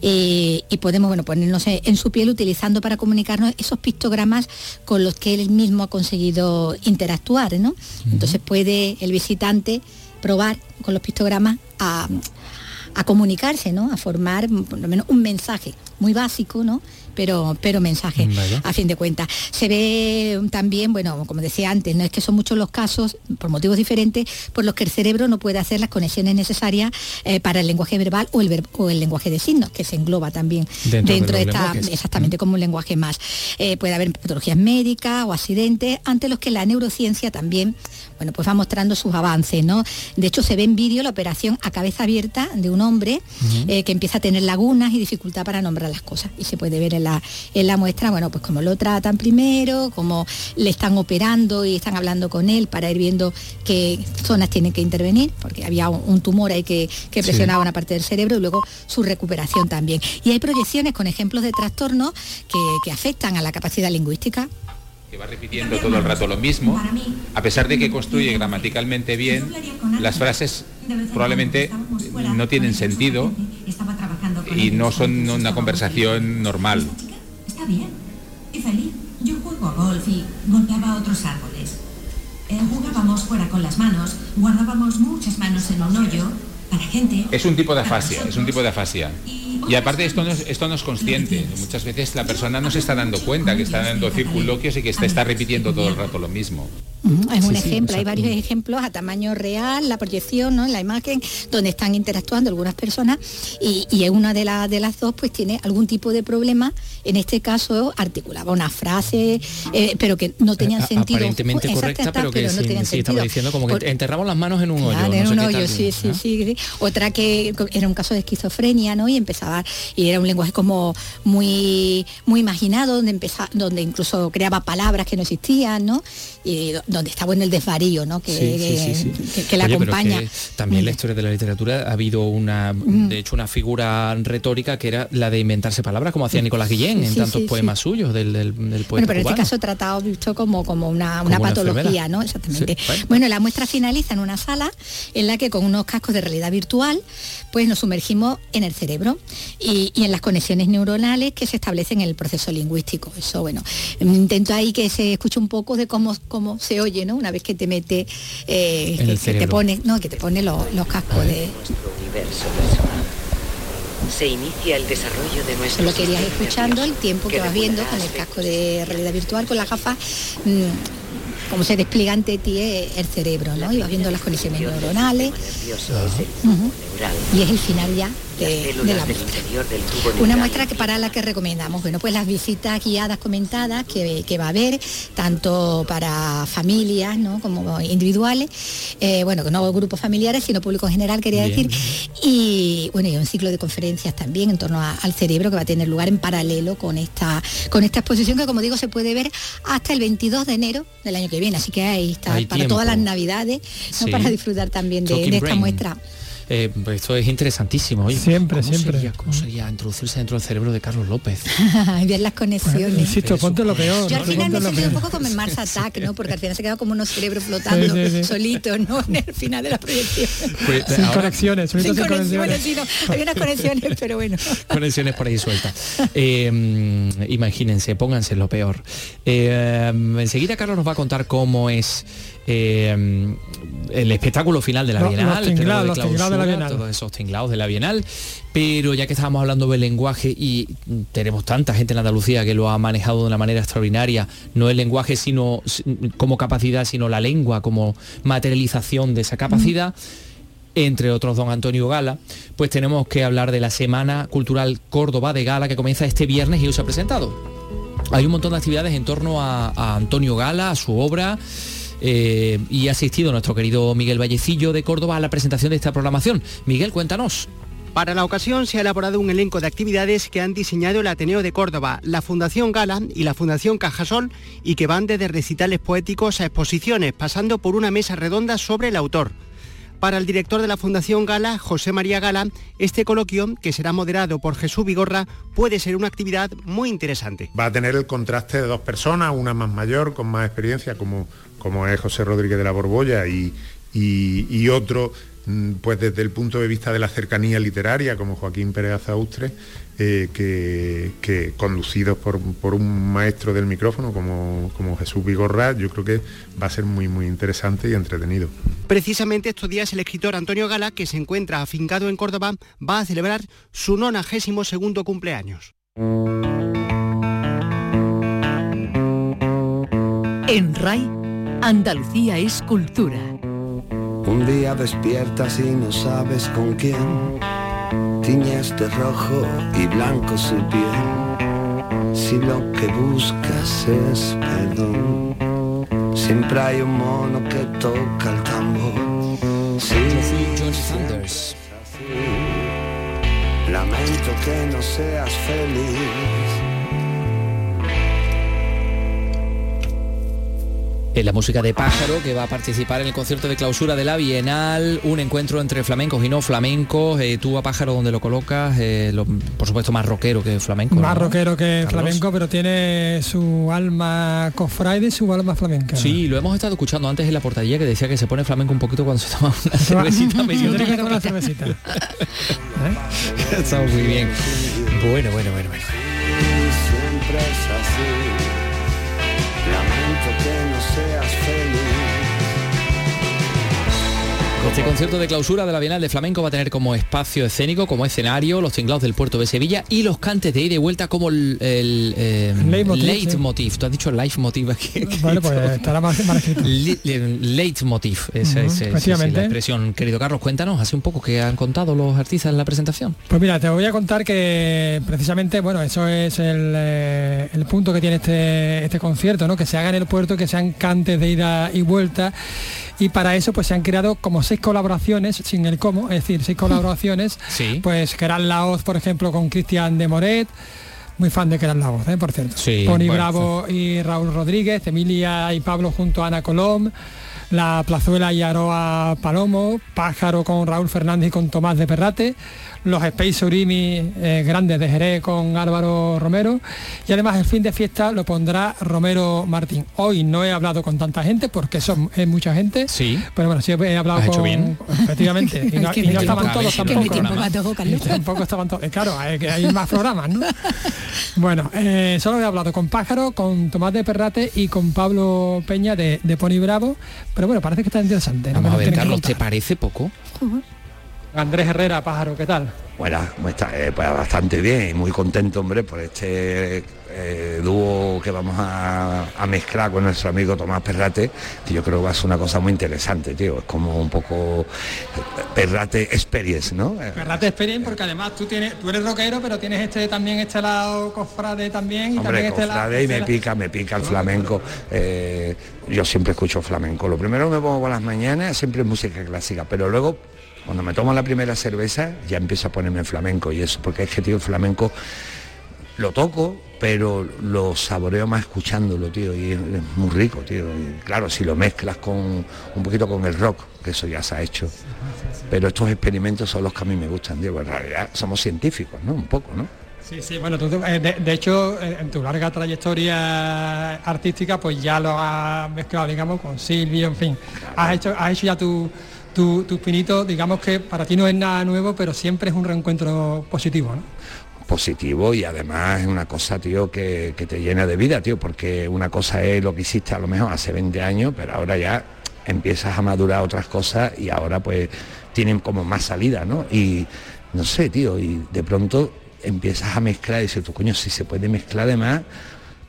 y podemos bueno, ponernos en su piel utilizando para comunicarnos esos pictogramas con los que él mismo ha conseguido interactuar, ¿no? Entonces puede el visitante probar con los pictogramas a, comunicarse, ¿no? A formar por lo menos un mensaje muy básico, ¿no? Pero, pero mensaje, a fin de cuentas. Se ve también, bueno, como decía antes, no es que son muchos los casos, por motivos diferentes, por los que el cerebro no puede hacer las conexiones necesarias eh, para el lenguaje verbal o el, o el lenguaje de signos, que se engloba también dentro, de, esta, exactamente como un lenguaje más. Eh, puede haber patologías médicas o accidentes, ante los que la neurociencia también bueno, pues va mostrando sus avances, ¿no? De hecho, se ve en vídeo la operación a cabeza abierta de un hombre eh, que empieza a tener lagunas y dificultad para nombrar las cosas. Y se puede ver en la, en la muestra, bueno, pues cómo lo tratan primero, cómo le están operando y están hablando con él para ir viendo qué zonas tienen que intervenir, porque había un, tumor ahí que, presionaba una parte del cerebro y luego su recuperación también. Y hay proyecciones con ejemplos de trastornos que, que afectan a la capacidad lingüística. Que va repitiendo todo el rato lo mismo, a pesar de que construye gramaticalmente bien, las frases probablemente no tienen sentido y no son una conversación normal. Está bien y feliz. Yo juego a golf y golpeaba otros árboles. Eh, jugábamos fuera con las manos, guardábamos muchas manos en un hoyo para gente. Es un tipo de afasia, es un tipo de afasia. Y aparte esto no, es, esto no es consciente. Muchas veces la persona no se está dando cuenta que está dando circunloquios y que está, está repitiendo todo el rato lo mismo. Es un ejemplo, hay varios ejemplos a tamaño real, la proyección, ¿no? la imagen, donde están interactuando algunas personas y, y una de, de las dos pues tiene algún tipo de problema, en este caso articulaba una frase, eh, pero que no tenían sentido. Aparentemente correcta, pero que sí, estaba diciendo como que enterramos las manos en un hoyo. en un hoyo, sí, sí, sí, Otra que era un caso de esquizofrenia, ¿no? Y empezaba, y era un lenguaje como muy, muy imaginado, donde empezaba, donde incluso creaba palabras que no existían, ¿no? Y donde está bueno el desvarío, ¿no? Que, que, la acompaña. también la historia de la literatura ha habido una, de hecho, una figura retórica que era la de inventarse palabras, como hacía Nicolás Guillén en tantos poemas suyos del, del, poeta. Bueno, pero en este caso tratado visto como, como una, una patología, ¿no? Exactamente. bueno. la muestra finaliza en una sala en la que con unos cascos de realidad virtual, pues nos sumergimos en el cerebro y, y en las conexiones neuronales que se establecen en el proceso lingüístico. Eso, bueno, intento ahí que se escuche un poco de cómo, cómo se oye, ¿no? Una vez que te mete, eh, que, te pone, no, que te pone los, cascos de. Se inicia el desarrollo de nuestro. Lo que irías escuchando el tiempo que, vas viendo con el casco de realidad virtual, con la gafas. Mm, como se despliega ante ti el cerebro, ¿no? Y vas viendo las conexiones neuronales. Y es el final ya de, la muestra. Una muestra que para la que recomendamos, bueno, pues las visitas guiadas comentadas que, va a haber, tanto para familias ¿no? como individuales, eh, bueno, que no grupos familiares, sino público en general, quería decir, y bueno, y un ciclo de conferencias también en torno al cerebro que va a tener lugar en paralelo con esta, con esta exposición que como digo se puede ver hasta el 22 de enero del año que viene, así que ahí está para todas las navidades, para disfrutar también de esta muestra. Eh, pues esto es interesantísimo. siempre, siempre. Sería, ¿Cómo sería introducirse dentro del cerebro de Carlos López? ver las conexiones. insisto, ponte lo peor. Yo al final me he sentido un poco como en Mars Attack, ¿no? Porque al final se queda como unos cerebros flotando solitos, ¿no? En el final de la proyección. Pues, sin conexiones, sin conexiones. Sí, no, hay unas conexiones, pero bueno. Conexiones por ahí sueltas. Eh, imagínense, pónganse lo peor. Eh, enseguida Carlos nos va a contar cómo es eh, el espectáculo final de la Bienal, los tinglados, de, la Bienal. todos esos tinglados de la Bienal, pero ya que estábamos hablando del lenguaje y tenemos tanta gente en Andalucía que lo ha manejado de una manera extraordinaria, no el lenguaje sino como capacidad, sino la lengua como materialización de esa capacidad. entre otros don Antonio Gala, pues tenemos que hablar de la Semana Cultural Córdoba de Gala que comienza este viernes y hoy se ha presentado. Hay un montón de actividades en torno a Antonio Gala, a su obra, eh, y ha asistido nuestro querido Miguel Vallecillo de Córdoba a la presentación de esta programación. Miguel, cuéntanos. Para la ocasión se ha elaborado un elenco de actividades que han diseñado el Ateneo de Córdoba, la Fundación Gala y la Fundación Cajasol y que van desde recitales poéticos a exposiciones, pasando por una mesa redonda sobre el autor. Para el director de la Fundación Gala, José María Gala, este coloquio, que será moderado por Jesús Vigorra, puede ser una actividad muy interesante. Va a tener el contraste de dos personas, una más mayor, con más experiencia, como como es José Rodríguez de la Borbolla y, y, otro mm, pues desde el punto de vista de la cercanía literaria, como Joaquín Pérez Azaustre, eh, que, conducidos por, un maestro del micrófono como, como Jesús Vigorra, yo creo que va a ser muy, muy interesante y entretenido. Precisamente estos días el escritor Antonio Gala, que se encuentra afincado en Córdoba, va a celebrar su 92 segundo cumpleaños. En RAI, Andalucía es cultura. Un día despiertas y no sabes con quién, tiñes de rojo y blanco su piel. Si lo que buscas es perdón, siempre hay un mono que toca el tambor. Sí, Lamento que no seas feliz. Es la música de Pájaro que va a participar en el concierto de clausura de la Bienal, un encuentro entre flamencos y no flamencos. Eh, tú a Pájaro donde lo colocas, eh, por supuesto más rockero que flamenco. Más rockero que flamenco, pero tiene su alma cofraide y su alma flamenca. Sí, lo hemos estado escuchando antes en la portadilla que decía que se pone flamenco un poquito cuando se toma una cervecita. medio que tomar una cervecita. ¿Eh? Estamos muy bien. Bueno, bueno, bueno, bueno. Este concierto de clausura de la Bienal de Flamenco va a tener como espacio escénico, como escenario, los tinglados del puerto de Sevilla y los cantes de ida y vuelta como el, el, eh, Leitmotiv, leitmotiv. Tú has dicho leitmotiv aquí. Bueno, pues estará más, más escrito. Le- le- Leitmotiv, esa Ujú, es, esa es efectivamente. la expresión. Querido Carlos, cuéntanos así un poco qué han contado los artistas en la presentación. Pues mira, te voy a contar que precisamente, bueno, eso es el, eh, el punto que tiene este, este concierto, ¿no? Que se haga en el puerto, que sean cantes de ida y vuelta. Y para eso pues se han creado como seis colaboraciones, sin el cómo, es decir, seis colaboraciones, Sí. pues que eran la voz, por ejemplo, con Cristian de Moret, muy fan de que eran la voz, ¿eh? por cierto. Sí, Pony bueno, Bravo y Raúl Rodríguez, Emilia y Pablo junto a Ana Colom, la Plazuela y Aroa Palomo, Pájaro con Raúl Fernández y con Tomás de Perrate, los Space Urimi eh, grandes de Jerez con Álvaro Romero y además el fin de fiesta lo pondrá Romero Martín. Hoy no he hablado con tanta gente porque son es mucha gente, Sí. pero bueno, sí he hablado con bien. efectivamente y no, y no estaban todos tampoco. tampoco estaban todos. eh, Claro, hay, más programas, ¿no? Bueno, eh, solo he hablado con Pájaro, con Tomás de Perrate y con Pablo Peña de, de Pony Bravo. Pero bueno, parece que está interesante. ¿no? Vamos Que a ver, Carlos, ¿te parece poco? Andrés Herrera, Pájaro, ¿qué tal? Bueno, ¿cómo está? Eh, pues bastante bien y muy contento, hombre, por este eh, dúo que vamos a, a mezclar con nuestro amigo Tomás Perrate, que yo creo que va a ser una cosa muy interesante, tío. Es como un poco eh, Perrate Experience, ¿no? Perrate Experience, porque además tú tienes, tú eres rockero, pero tienes este también este lado cofrade también y Hombre, también este lado. cofrade y me este pica, me pica el flamenco. Eh, yo siempre escucho flamenco. Lo primero que me pongo por las mañanas siempre es música clásica, pero luego cuando me tomo la primera cerveza ya empiezo a ponerme flamenco y eso, porque es que tío el flamenco lo toco, pero lo saboreo más escuchándolo, tío, y es, muy rico, tío. Y claro, si lo mezclas con un poquito con el rock, que eso ya se ha hecho. Pero estos experimentos son los que a mí me gustan, tío, en realidad somos científicos, ¿no? Un poco, ¿no? Sí, sí, bueno, tú, eh, de, de hecho, eh, en tu larga trayectoria artística, pues ya lo has mezclado, digamos, con Silvio, en fin. Has hecho, has hecho ya tu, tu, tu pinito, digamos que para ti no es nada nuevo, pero siempre es un reencuentro positivo, ¿no? positivo y además es una cosa, tío, que, que te llena de vida, tío, porque una cosa es lo que hiciste a lo mejor hace 20 años, pero ahora ya empiezas a madurar otras cosas y ahora pues tienen como más salida, ¿no? Y no sé, tío, y de pronto empiezas a mezclar y dices, tú coño, si se puede mezclar además,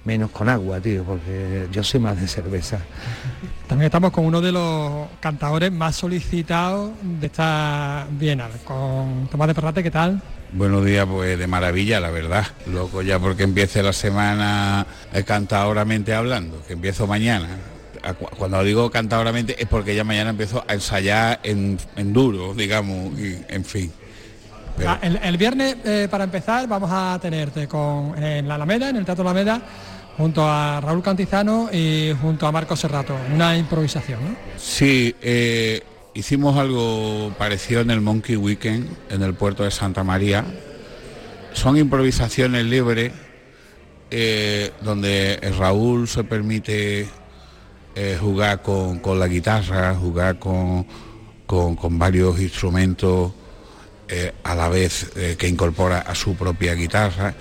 menos con agua, tío, porque yo soy más de cerveza. También estamos con uno de los cantadores más solicitados de esta bienal, con Tomás de Perrate, ¿qué tal? Buenos días, pues de maravilla, la verdad. Loco ya porque empiece la semana eh, cantadoramente hablando, que empiezo mañana. Cuando digo cantadoramente es porque ya mañana empiezo a ensayar en, en duro, digamos, y, en fin. Pero- Ah, El, el viernes, eh, para empezar, vamos a tenerte con, en la Alameda, en el Teatro Alameda, junto a Raúl Cantizano y junto a Marco Serrato, una improvisación, ¿no? Sí, eh, hicimos algo parecido en el Monkey Weekend, en el puerto de Santa María. Son improvisaciones libres, eh, donde Raúl se permite jugar con, con la guitarra, jugar con, con- con varios instrumentos eh, a la vez eh, que incorpora a su propia guitarra.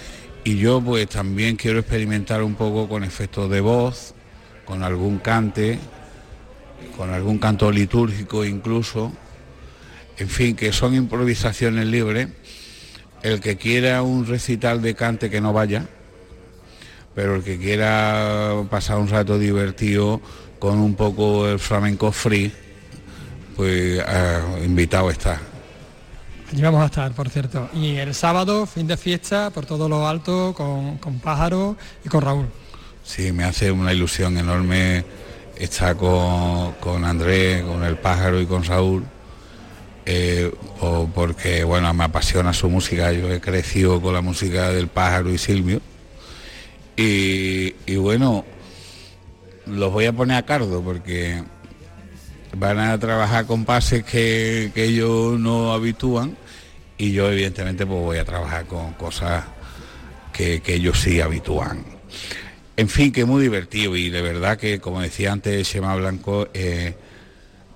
Y yo pues también quiero experimentar un poco con efectos de voz, con algún cante, con algún canto litúrgico incluso, en fin, que son improvisaciones libres el que quiera un recital de cante que no vaya, pero el que quiera pasar un rato divertido con un poco el flamenco free, pues ah, invitado está. Allí vamos a estar, por cierto. Y el sábado, fin de fiesta, por todo lo alto, con, con Pájaro y con Raúl. Sí, me hace una ilusión enorme estar con, con Andrés, con el Pájaro y con Raúl. Eh, porque bueno me apasiona su música yo he crecido con la música del pájaro y Silvio y, bueno los voy a poner a cardo porque van a trabajar con pases que, ellos no habitúan y yo evidentemente pues voy a trabajar con cosas que, ellos sí habitúan. En fin, que muy divertido y de verdad que como decía antes Shema Blanco, eh,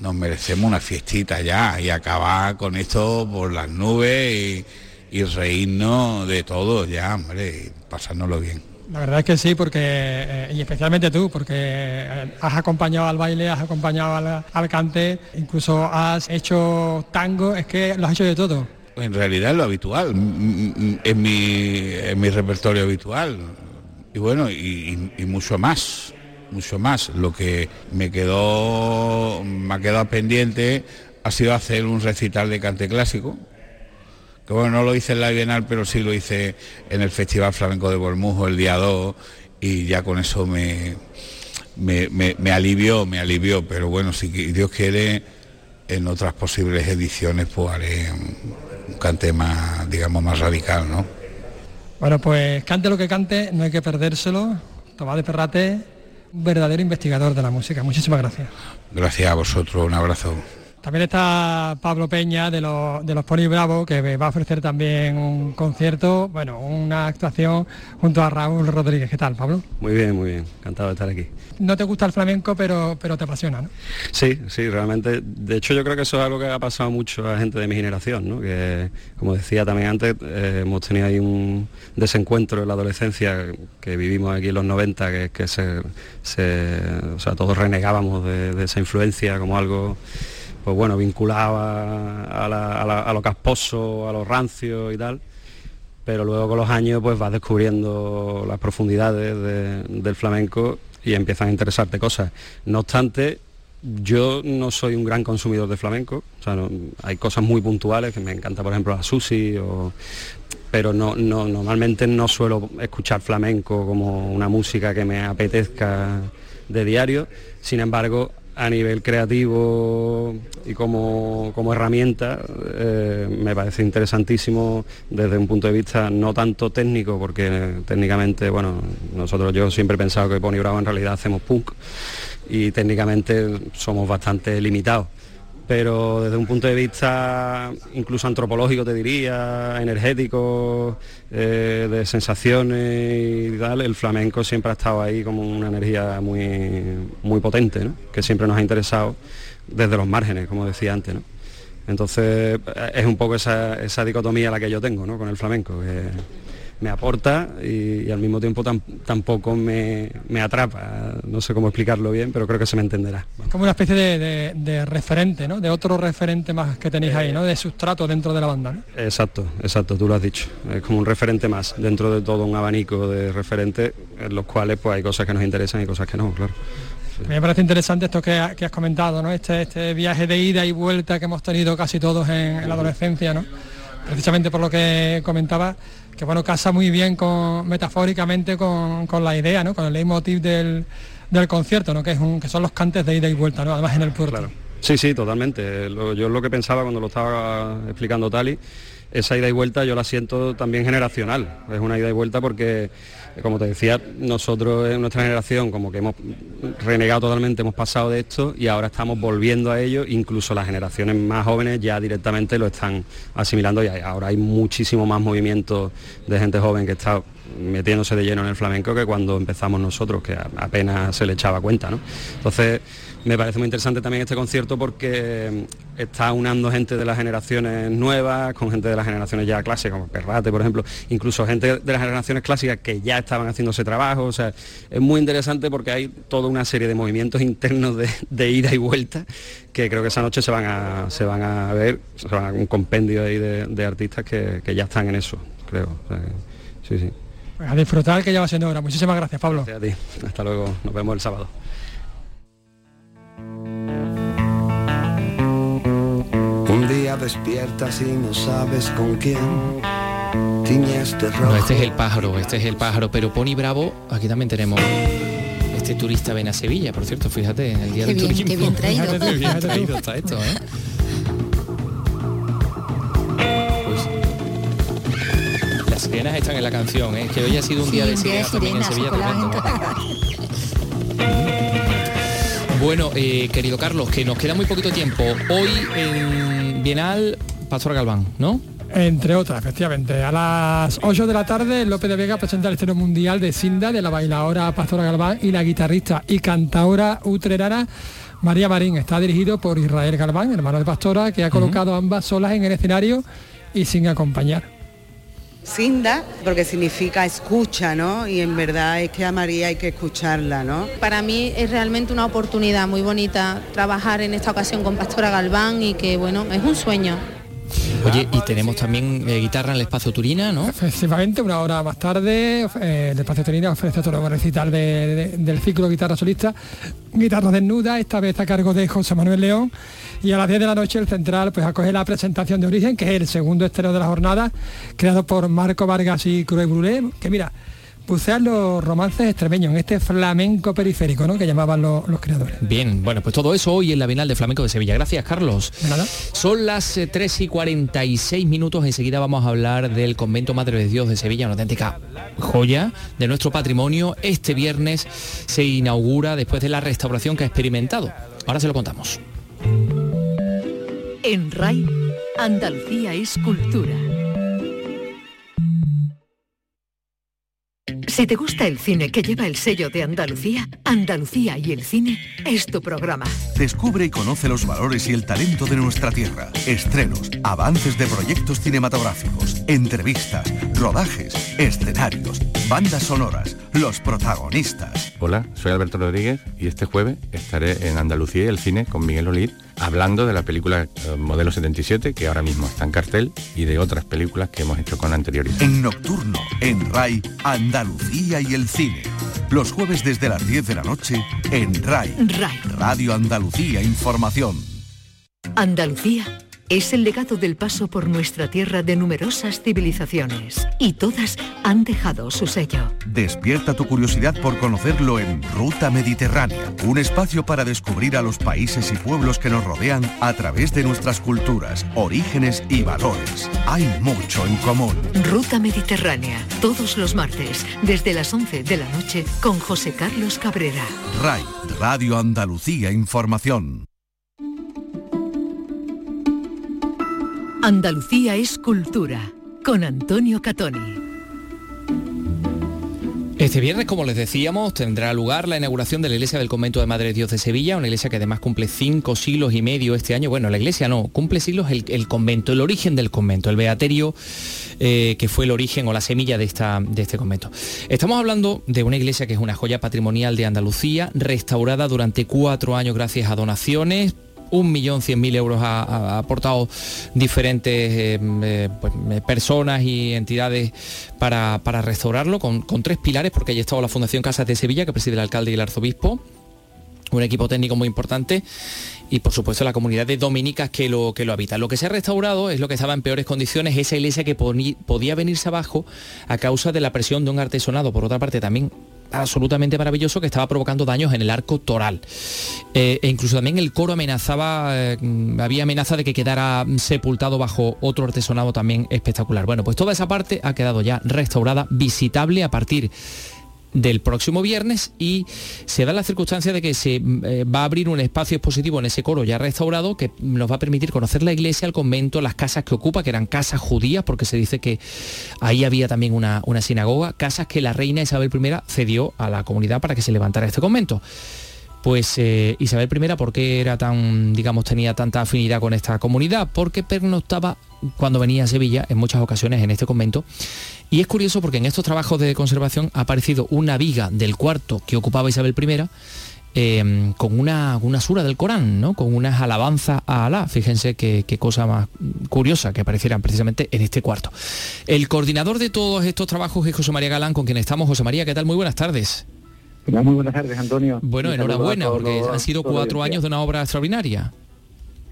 nos merecemos una fiestita ya y acabar con esto por las nubes y, reírnos de todo ya, hombre, y pasárnoslo bien. La verdad es que sí, porque, eh, y especialmente tú, porque eh, has acompañado al baile, has acompañado al, cante, incluso has hecho tango, es que lo has hecho de todo. En realidad es lo habitual, en mi, en mi repertorio habitual. Y bueno, y, mucho más, mucho más. Lo que me quedó, me ha quedado pendiente ha sido hacer un recital de cante clásico, que bueno, no lo hice en la Bienal, pero sí lo hice en el Festival Flamenco de Bormujo el día 2 y ya con eso me, me, alivió, me alivió, pero bueno, si Dios quiere, en otras posibles ediciones pues haré un, cante más, digamos, más radical, ¿no? Bueno, pues cante lo que cante, no hay que perdérselo. Tomás de Perrate, un verdadero investigador de la música. Muchísimas gracias. Gracias a vosotros, un abrazo. También está Pablo Peña de los, de los Pony Bravo, que va a ofrecer también un concierto, bueno, una actuación junto a Raúl Rodríguez. ¿Qué tal, Pablo? Muy bien, muy bien. Encantado de estar aquí. No te gusta el flamenco, pero, pero te apasiona, ¿no? Sí, sí, realmente. De hecho, yo creo que eso es algo que ha pasado mucho a gente de mi generación, ¿no? Que, como decía también antes, eh, hemos tenido ahí un desencuentro en la adolescencia que vivimos aquí en los 90, que, que se, o sea, todos renegábamos de esa influencia como algo pues bueno, vinculado a, lo casposo, a lo rancio y tal, pero luego con los años pues vas descubriendo las profundidades del flamenco y empiezan a interesarte cosas. No obstante, yo no soy un gran consumidor de flamenco, hay cosas muy puntuales que me encanta, por ejemplo, la sushi, pero no, normalmente no suelo escuchar flamenco como una música que me apetezca de diario. Sin embargo, a nivel creativo y como, herramienta eh, me parece interesantísimo desde un punto de vista no tanto técnico, porque técnicamente, bueno, nosotros yo siempre he pensado que Pony Bravo en realidad hacemos punk y técnicamente somos bastante limitados pero desde un punto de vista incluso antropológico te diría, energético, eh, de sensaciones y tal, el flamenco siempre ha estado ahí como una energía muy, muy potente, que siempre nos ha interesado desde los márgenes, como decía antes. Entonces es un poco esa, esa dicotomía la que yo tengo con el flamenco me aporta y, al mismo tiempo tampoco me, atrapa. No sé cómo explicarlo bien, pero creo que se me entenderá. Es como una especie de, referente, ¿no? De otro referente más que tenéis ahí, ¿no? De sustrato dentro de la banda, Exacto, exacto, tú lo has dicho. Es como un referente más dentro de todo un abanico de referentes en los cuales pues hay cosas que nos interesan y cosas que no, claro. Me parece interesante esto que, has comentado, ¿no? Este, este viaje de ida y vuelta que hemos tenido casi todos en, la adolescencia, ¿no? Precisamente por lo que comentaba, que bueno, casa muy bien con, metafóricamente con, la idea, ¿no? con el leitmotiv del, del concierto, ¿no? que, es un, que son los cantes de ida y vuelta, ¿no? además en el puerto. Sí, sí, totalmente. yo lo que pensaba cuando lo estaba explicando Tali, esa ida y vuelta yo la siento también generacional. Es una ida y vuelta porque como te decía, nosotros en nuestra generación como que hemos renegado totalmente, hemos pasado de esto y ahora estamos volviendo a ello, incluso las generaciones más jóvenes ya directamente lo están asimilando y ahora hay muchísimo más movimiento de gente joven que está metiéndose de lleno en el flamenco que cuando empezamos nosotros, que apenas se le echaba cuenta. ¿no? Entonces, me parece muy interesante también este concierto porque está unando gente de las generaciones nuevas con gente de las generaciones ya clásicas, como Perrate, por ejemplo, incluso gente de las generaciones clásicas que ya estaban haciendo ese trabajo. O sea, es muy interesante porque hay toda una serie de movimientos internos de, ida y vuelta que creo que esa noche se van a, se van a ver, se van a un compendio ahí de, artistas que, ya están en eso, creo. sí, sí. Pues a disfrutar que ya va siendo hora. Muchísimas gracias, Pablo. Gracias a ti. Hasta luego. Nos vemos el sábado. Un día despiertas y no sabes con quién. Tiñeste rojo. No, este es el pájaro, este es el pájaro, pero Pony Bravo, aquí también tenemos este turista ven a Sevilla, por cierto, fíjate, en el día del turismo. Qué bien traído. Fíjate, bien traído está esto, ¿eh? Pues, las sirenas están en la canción, ¿eh? que hoy ha sido un día de sirenas también en Sevilla. Bueno, eh, querido Carlos, que nos queda muy poquito tiempo. Hoy en Bienal, Pastor Galván, ¿no? Entre otras, efectivamente. A las 8 de la tarde, López de Vega presenta el estreno mundial de Cinda, de la bailadora Pastora Galván y la guitarrista y cantadora utrerana María Marín. Está dirigido por Israel Galván, hermano de Pastora, que ha colocado ambas solas en el escenario y sin acompañar. Sinda, porque significa escucha, ¿no? Y en verdad es que a María hay que escucharla, ¿no? Para mí es realmente una oportunidad muy bonita trabajar en esta ocasión con Pastora Galván y que, bueno, es un sueño. Oye, y tenemos también eh, guitarra en el espacio Turina, ¿no? Efectivamente, una hora más tarde, eh, el espacio Turina ofrece todo el recital del ciclo guitarra solista, guitarra desnuda, esta vez a cargo de José Manuel León y a las 10 de la noche el Central pues acoge la presentación de Origen, que es el segundo estreno de la jornada, creado por Marco Vargas y Cruz Brulé, que mira, bucean los romances extremeños en este flamenco periférico, ¿no? Que llamaban los, creadores. Bien, bueno, pues todo eso hoy en la Bienal de Flamenco de Sevilla. Gracias, Carlos. nada. Son las 3 eh, y 46 minutos. Enseguida vamos a hablar del Convento Madre de Dios de Sevilla, una auténtica joya de nuestro patrimonio. Este viernes se inaugura después de la restauración que ha experimentado. Ahora se lo contamos. En RAI, Andalucía es cultura. Si te gusta el cine que lleva el sello de Andalucía, Andalucía y el cine es tu programa. Descubre y conoce los valores y el talento de nuestra tierra. Estrenos, avances de proyectos cinematográficos, entrevistas, rodajes, escenarios, bandas sonoras, los protagonistas. Hola, soy Alberto Rodríguez y este jueves estaré en Andalucía y el cine con Miguel Olid hablando de la película eh, Modelo 77, que ahora mismo está en cartel, y de otras películas que hemos hecho con anterioridad. En Nocturno, en RAI, Andalucía y el cine. Los jueves desde las 10 de la noche, en RAI. RAI. Radio Andalucía Información. Andalucía es el legado del paso por nuestra tierra de numerosas civilizaciones y todas han dejado su sello. Despierta tu curiosidad por conocerlo en Ruta Mediterránea, un espacio para descubrir a los países y pueblos que nos rodean a través de nuestras culturas, orígenes y valores. Hay mucho en común. Ruta Mediterránea, todos los martes, desde las 11 de la noche, con José Carlos Cabrera. RAI, Radio Andalucía Información. Andalucía es cultura, con Antonio Catoni. Este viernes, como les decíamos, tendrá lugar la inauguración de la iglesia del convento de Madre Dios de Sevilla, una iglesia que además cumple cinco siglos y medio este año. Bueno, la iglesia no, cumple siglos el, convento, el origen del convento, el beaterio eh, que fue el origen o la semilla de, esta, de este convento. Estamos hablando de una iglesia que es una joya patrimonial de Andalucía, restaurada durante cuatro años gracias a donaciones, un millón cien mil euros ha, aportado diferentes eh, eh, pues, eh, personas y entidades para, restaurarlo con, tres pilares, porque ahí estado la Fundación Casas de Sevilla, que preside el alcalde y el arzobispo, un equipo técnico muy importante y por supuesto la comunidad de dominicas que lo, que lo habita. Lo que se ha restaurado es lo que estaba en peores condiciones, esa iglesia que podía venirse abajo a causa de la presión de un artesonado, por otra parte también absolutamente maravilloso que estaba provocando daños en el arco toral. Eh, e incluso también el coro amenazaba, eh, había amenaza de que quedara sepultado bajo otro artesonado también espectacular. Bueno, pues toda esa parte ha quedado ya restaurada, visitable a partir del próximo viernes y se da la circunstancia de que se eh, va a abrir un espacio expositivo en ese coro ya restaurado que nos va a permitir conocer la iglesia, el convento, las casas que ocupa, que eran casas judías, porque se dice que ahí había también una, una sinagoga, casas que la reina Isabel I cedió a la comunidad para que se levantara este convento. Pues eh, Isabel I, ¿por qué era tan, digamos, tenía tanta afinidad con esta comunidad? Porque pernoctaba cuando venía a Sevilla en muchas ocasiones en este convento. Y es curioso porque en estos trabajos de conservación ha aparecido una viga del cuarto que ocupaba Isabel I em, con una, una, sura del Corán, ¿no? con unas alabanzas a Alá. Fíjense qué, qué, cosa más curiosa que aparecieran precisamente en este cuarto. El coordinador de todos estos trabajos es José María Galán, con quien estamos. José María, ¿qué tal? Muy buenas tardes. Muy buenas tardes, Antonio. Bueno, enhorabuena, porque han sido cuatro años de una obra extraordinaria.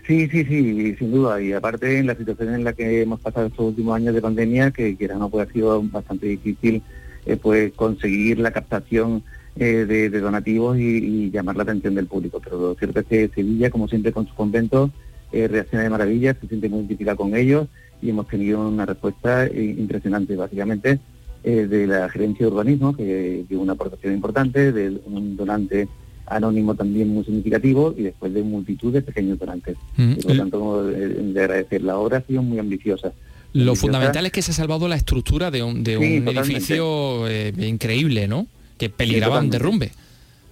Sí, sí, sí, sin duda. Y aparte en la situación en la que hemos pasado estos últimos años de pandemia, que quieras no puede ha sido bastante difícil eh, pues conseguir la captación eh, de, donativos y, llamar la atención del público. Pero lo cierto es que Sevilla, como siempre con sus conventos, eh, reacciona de maravilla, se siente muy identificada con ellos y hemos tenido una respuesta impresionante. Básicamente de la gerencia de urbanismo, que dio una aportación importante, de un donante anónimo también muy significativo y después de multitud de pequeños donantes. Mm. por lo tanto, eh, de agradecer, la obra ha sido muy ambiciosa. Lo fundamental es que se ha salvado la estructura de un, de un edificio eh, increíble, ¿no? Que peligraba un derrumbe.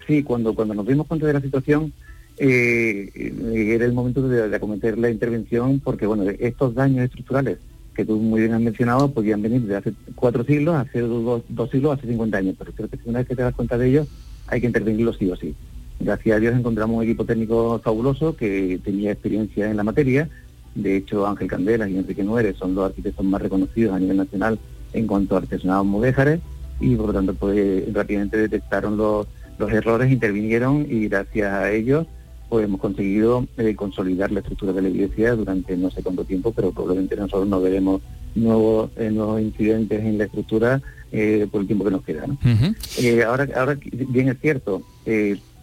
Sí, cuando, cuando nos dimos cuenta de la situación, era el momento de, de acometer la intervención porque, bueno, estos daños estructurales que tú muy bien has mencionado, podían venir de hace cuatro siglos, hace dos, siglos, hace 50 años, pero creo que una vez que te das cuenta de ello, hay que intervenirlo sí o sí. Gracias a Dios encontramos un equipo técnico fabuloso que tenía experiencia en la materia. De hecho, Ángel Candela y Enrique Nuérez son los arquitectos más reconocidos a nivel nacional en cuanto a artesanado mudéjares y por lo tanto pues, rápidamente detectaron los, los errores, intervinieron y gracias a ellos pues hemos conseguido eh, consolidar la estructura de la iglesia durante no sé cuánto tiempo, pero probablemente nosotros no veremos nuevos, eh, nuevos incidentes en la estructura eh, por el tiempo que nos queda. ahora, ahora, bien es cierto,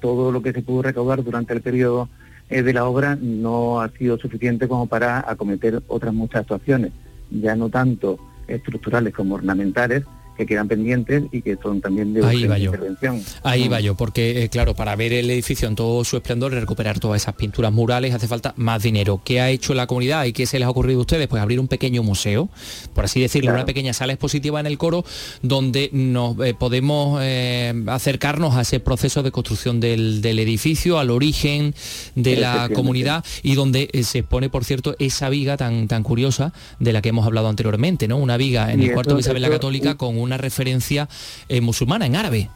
todo lo que se pudo recaudar durante el periodo de la obra no ha sido suficiente como para acometer otras muchas actuaciones, ya no tanto estructurales como ornamentales, que quedan pendientes y que son también de Ahí intervención. Ahí va yo, porque eh, claro, para ver el edificio en todo su esplendor y recuperar todas esas pinturas murales hace falta más dinero. ¿Qué ha hecho la comunidad y qué se les ha ocurrido a ustedes? Pues abrir un pequeño museo, por así decirlo, una pequeña sala expositiva en el coro donde nos eh, podemos eh, acercarnos a ese proceso de construcción del, edificio, al origen de la comunidad y donde se expone, por cierto, esa viga tan, tan curiosa de la que hemos hablado anteriormente, ¿no? Una viga en el cuarto de Isabel la Católica con una referencia eh, musulmana en árabe.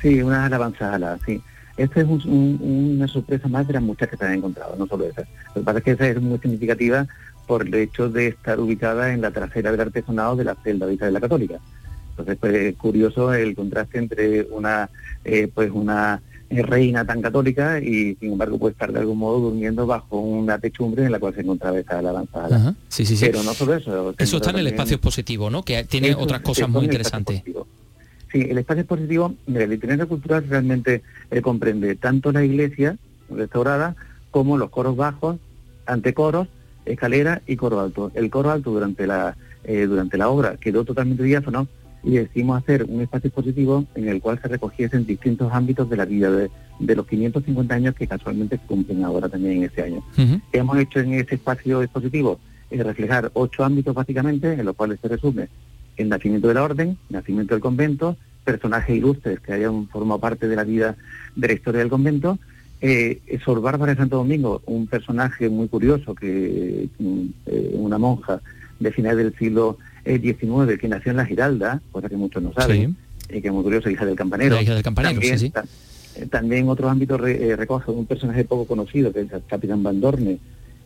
Sí, una alabanza a sí. Esta es una sorpresa más de las muchas que se han encontrado, no solo esa. Lo que pasa es que esa es muy significativa por el hecho de estar ubicada en la trasera del artesonado de la celda de la Católica. Entonces, pues es curioso el contraste entre una, eh, pues una reina tan católica y sin embargo puede estar de algún modo durmiendo bajo una techumbre en la cual se encontraba esa alabanza. Sí, sí, sí. Pero no solo eso. Eso está en el espacio expositivo, ¿no? Que tiene otras cosas muy interesantes. Sí, el espacio expositivo, el itinerario cultural realmente eh, comprende tanto la iglesia restaurada como los coros bajos, antecoros, escalera y coro alto. El coro alto durante la eh, durante la obra quedó totalmente diáfano y decidimos hacer un espacio expositivo en el cual se recogiesen distintos ámbitos de la vida de, los 550 años que casualmente cumplen ahora también en este año. hemos hecho en ese espacio expositivo? Es reflejar ocho ámbitos básicamente, en los cuales se resume el nacimiento de la orden, nacimiento del convento, personajes ilustres que hayan formado parte de la vida de la historia del convento, eh, Sor Bárbara de Santo Domingo, un personaje muy curioso, que mm, eh, una monja de finales del siglo 19 que nació en la Giralda, cosa que muchos no saben, y que es muy curioso, hija del campanero. hija del campanero, también, sí, también otros ámbitos eh, recoge un personaje poco conocido, que es el capitán Van Dorne,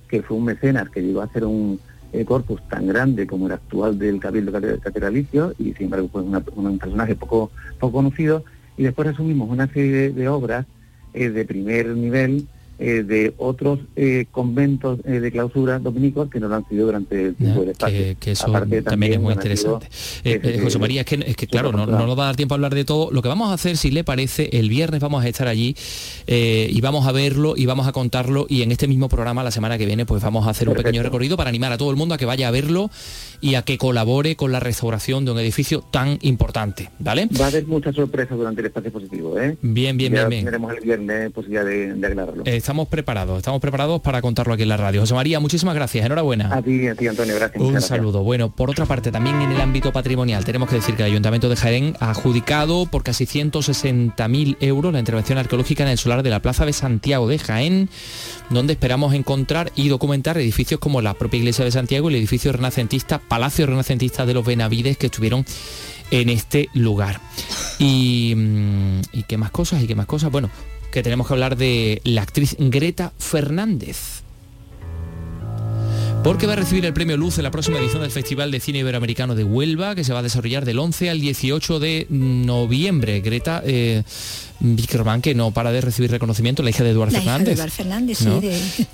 que fue un mecenas que llegó a hacer un eh, corpus tan grande como el actual del Cabildo Catedralicio, y sin embargo fue un personaje poco, poco conocido, y después resumimos una serie de, obras eh, de primer nivel eh, de otros eh, conventos eh, de clausura dominicos que no lo han sido durante el tiempo del espacio. Que, que eso también, es muy interesante. José María, es que, es que claro, no, no, nos va a dar tiempo a hablar de todo. Lo que vamos a hacer, si le parece, el viernes vamos a estar allí y vamos a verlo y vamos a contarlo y en este mismo programa la semana que viene pues vamos a hacer un pequeño recorrido para animar a todo el mundo a que vaya a verlo y a que colabore con la restauración de un edificio tan importante, ¿vale? Va a haber muchas sorpresas durante el espacio positivo, ¿eh? Bien, bien, bien, bien. Tendremos el viernes posibilidad de, de aclararlo estamos preparados, estamos preparados para contarlo aquí en la radio. José María, muchísimas gracias, enhorabuena. A ti, a ti Antonio, gracias. Un saludo. Bueno, por otra parte, también en el ámbito patrimonial, tenemos que decir que el Ayuntamiento de Jaén ha adjudicado por casi 160.000 euros la intervención arqueológica en el solar de la Plaza de Santiago de Jaén, donde esperamos encontrar y documentar edificios como la propia iglesia de Santiago y el edificio renacentista, Palacio Renacentista de los Benavides que estuvieron en este lugar. Y, mm, y qué más cosas, y qué más cosas. Bueno, que tenemos que hablar de la actriz Greta Fernández. Porque va a recibir el premio Luz en la próxima edición del Festival de Cine Iberoamericano de Huelva, que se va a desarrollar del 11 al 18 de noviembre. Greta eh, que no para de recibir reconocimiento, la hija de Eduardo Fernández. Fernández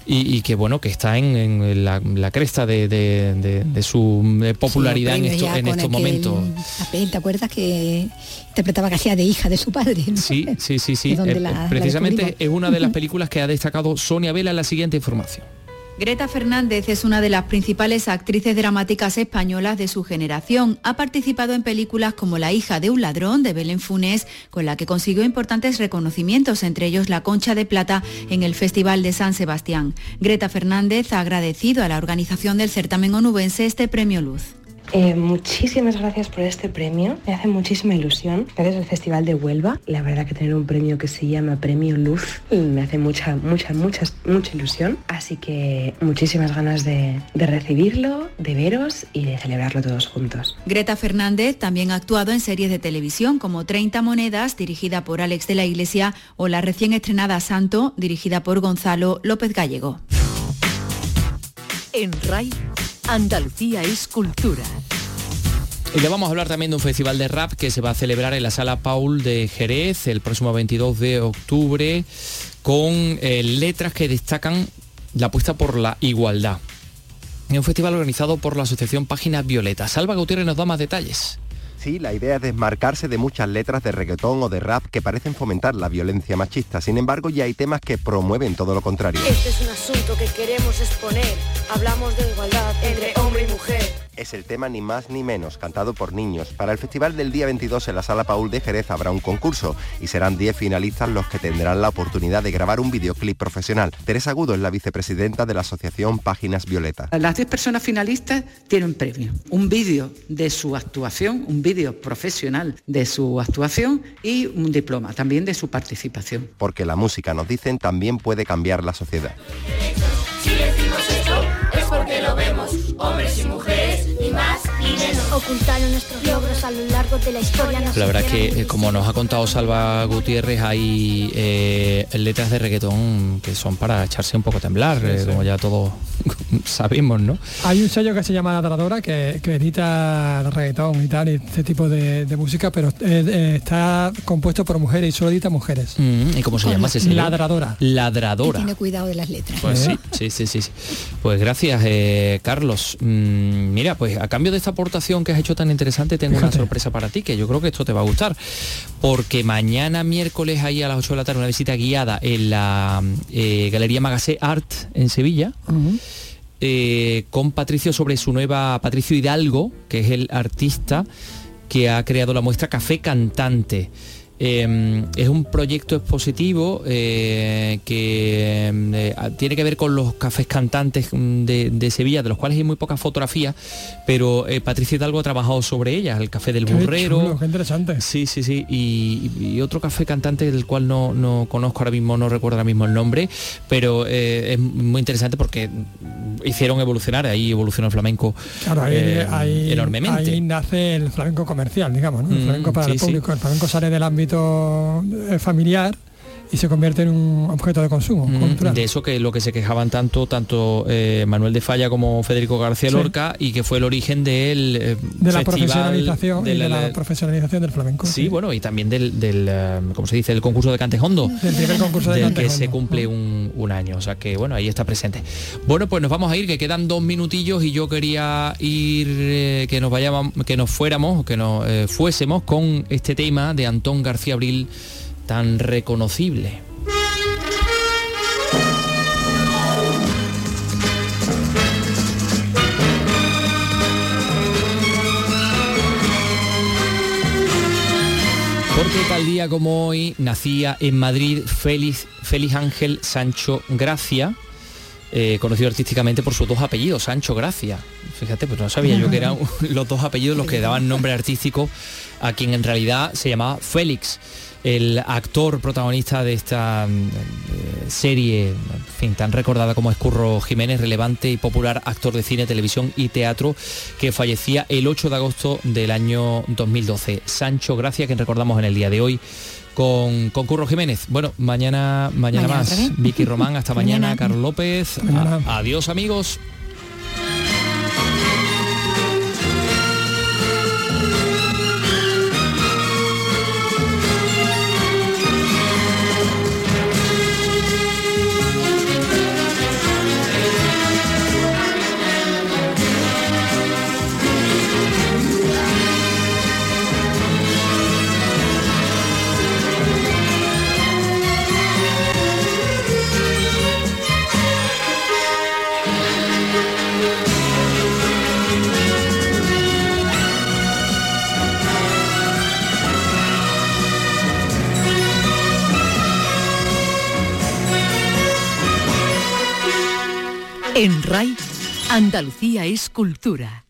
y, que bueno, que está en, la, cresta de, su popularidad en, estos momentos. ¿Te acuerdas que interpretaba que de hija de su padre? Sí, sí, sí, sí. Eh, precisamente es una de las películas que ha destacado Sonia Vela en la siguiente información. Greta Fernández es una de las principales actrices dramáticas españolas de su generación. Ha participado en películas como La hija de un ladrón de Belén Funes, con la que consiguió importantes reconocimientos, entre ellos la Concha de Plata en el Festival de San Sebastián. Greta Fernández ha agradecido a la organización del certamen onubense este premio Luz. Eh, muchísimas gracias por este premio, me hace muchísima ilusión. Gracias al Festival de Huelva, la verdad que tener un premio que se llama Premio Luz me hace mucha, mucha, mucha, mucha ilusión. Así que muchísimas ganas de, de recibirlo, de veros y de celebrarlo todos juntos. Greta Fernández también ha actuado en series de televisión como 30 Monedas, dirigida por Alex de la Iglesia, o la recién estrenada Santo, dirigida por Gonzalo López Gallego. En RAI Andalucía es cultura. Y vamos a hablar también de un festival de rap que se va a celebrar en la Sala Paul de Jerez el próximo 22 de octubre con eh, letras que destacan la apuesta por la igualdad. Es un festival organizado por la Asociación Páginas Violeta. Salva Gutiérrez nos da más detalles. Sí, la idea es desmarcarse de muchas letras de reggaetón o de rap que parecen fomentar la violencia machista. Sin embargo, ya hay temas que promueven todo lo contrario. Este es un asunto que queremos exponer. Hablamos de igualdad entre hombre y mujer es el tema ni más ni menos, cantado por niños. Para el festival del día 22 en la Sala Paul de Jerez habrá un concurso y serán 10 finalistas los que tendrán la oportunidad de grabar un videoclip profesional. Teresa Agudo es la vicepresidenta de la Asociación Páginas Violeta. Las 10 personas finalistas tienen un premio, un vídeo de su actuación, un vídeo profesional de su actuación y un diploma también de su participación. Porque la música, nos dicen, también puede cambiar la sociedad. Si decimos esto es porque lo vemos, hombres y mujeres Ocultaron nuestros logros a lo largo de la historia. la verdad es que, eh, como nos ha contado Salva Gutiérrez, hay eh, letras de reggaetón que son para echarse un poco a temblar, eh, como ya todos sabemos, ¿no? Hay un sello que se llama Ladradora que, edita reggaetón y tal, y este tipo de, música, pero está compuesto por mujeres y solo edita mujeres. Mm, ¿Y cómo se llama ese sello? Ladradora. Ladradora. tiene cuidado de las letras. Pues sí, sí, sí, sí, Pues gracias, Carlos. Mm, mira, pues a cambio de esta aportación que has hecho tan interesante, tengo una sorpresa para ti, que yo creo que esto te va a gustar. Porque mañana miércoles ahí a las 8 de la tarde una visita guiada en la eh, Galería Magacé Art en Sevilla. Eh, con Patricio sobre su nueva Patricio Hidalgo, que es el artista que ha creado la muestra Café Cantante. Em, es un proyecto expositivo eh, que em, eh, tiene que ver con los cafés cantantes mm, de, Sevilla, de los cuales hay muy pocas fotografías, pero eh, Patricia Hidalgo ha trabajado sobre ellas, el café del burrero. qué interesante. Sí, sí, sí. Y, otro café cantante del cual no, conozco ahora mismo, no recuerdo ahora mismo el nombre, pero es muy interesante porque hicieron evolucionar, ahí evolucionó el flamenco enormemente. Ahí nace el flamenco comercial, digamos, ¿no? El mm, flamenco para el público, el flamenco sale del ámbito eh, familiar y se convierte en un objeto de consumo Mm, de eso que lo que se quejaban tanto tanto eh, Manuel de Falla como Federico García Sí. Lorca y que fue el origen del eh, de la profesionalización de la profesionalización del flamenco. sí, bueno y también del, del eh, ¿cómo se dice? el concurso de Cantejondo Del primer concurso de del que se cumple un, un año o sea que bueno ahí está presente bueno pues nos vamos a ir que quedan dos minutillos y yo quería ir eh, que nos vayamos que nos fuéramos que nos eh, fuésemos con este tema de Antón García Abril tan reconocible Porque tal día como hoy nacía en Madrid Félix, Félix Ángel Sancho Gracia, eh, conocido artísticamente por sus dos apellidos, Sancho Gracia. Fíjate, pues no sabía yo que eran los dos apellidos los que daban nombre artístico a quien en realidad se llamaba Félix. El actor protagonista de esta mm, eh, serie, en fin, tan recordada como Escurro Jiménez, relevante y popular actor de cine, televisión y teatro, que fallecía el 8 de agosto del año 2012. Sancho Gracia, que recordamos en el día de hoy con, con Curro Jiménez. Bueno, mañana, mañana, más. Vicky Román, hasta mañana. Mañana. Carlos López. A- adiós amigos. En RAI, Andalucía es cultura.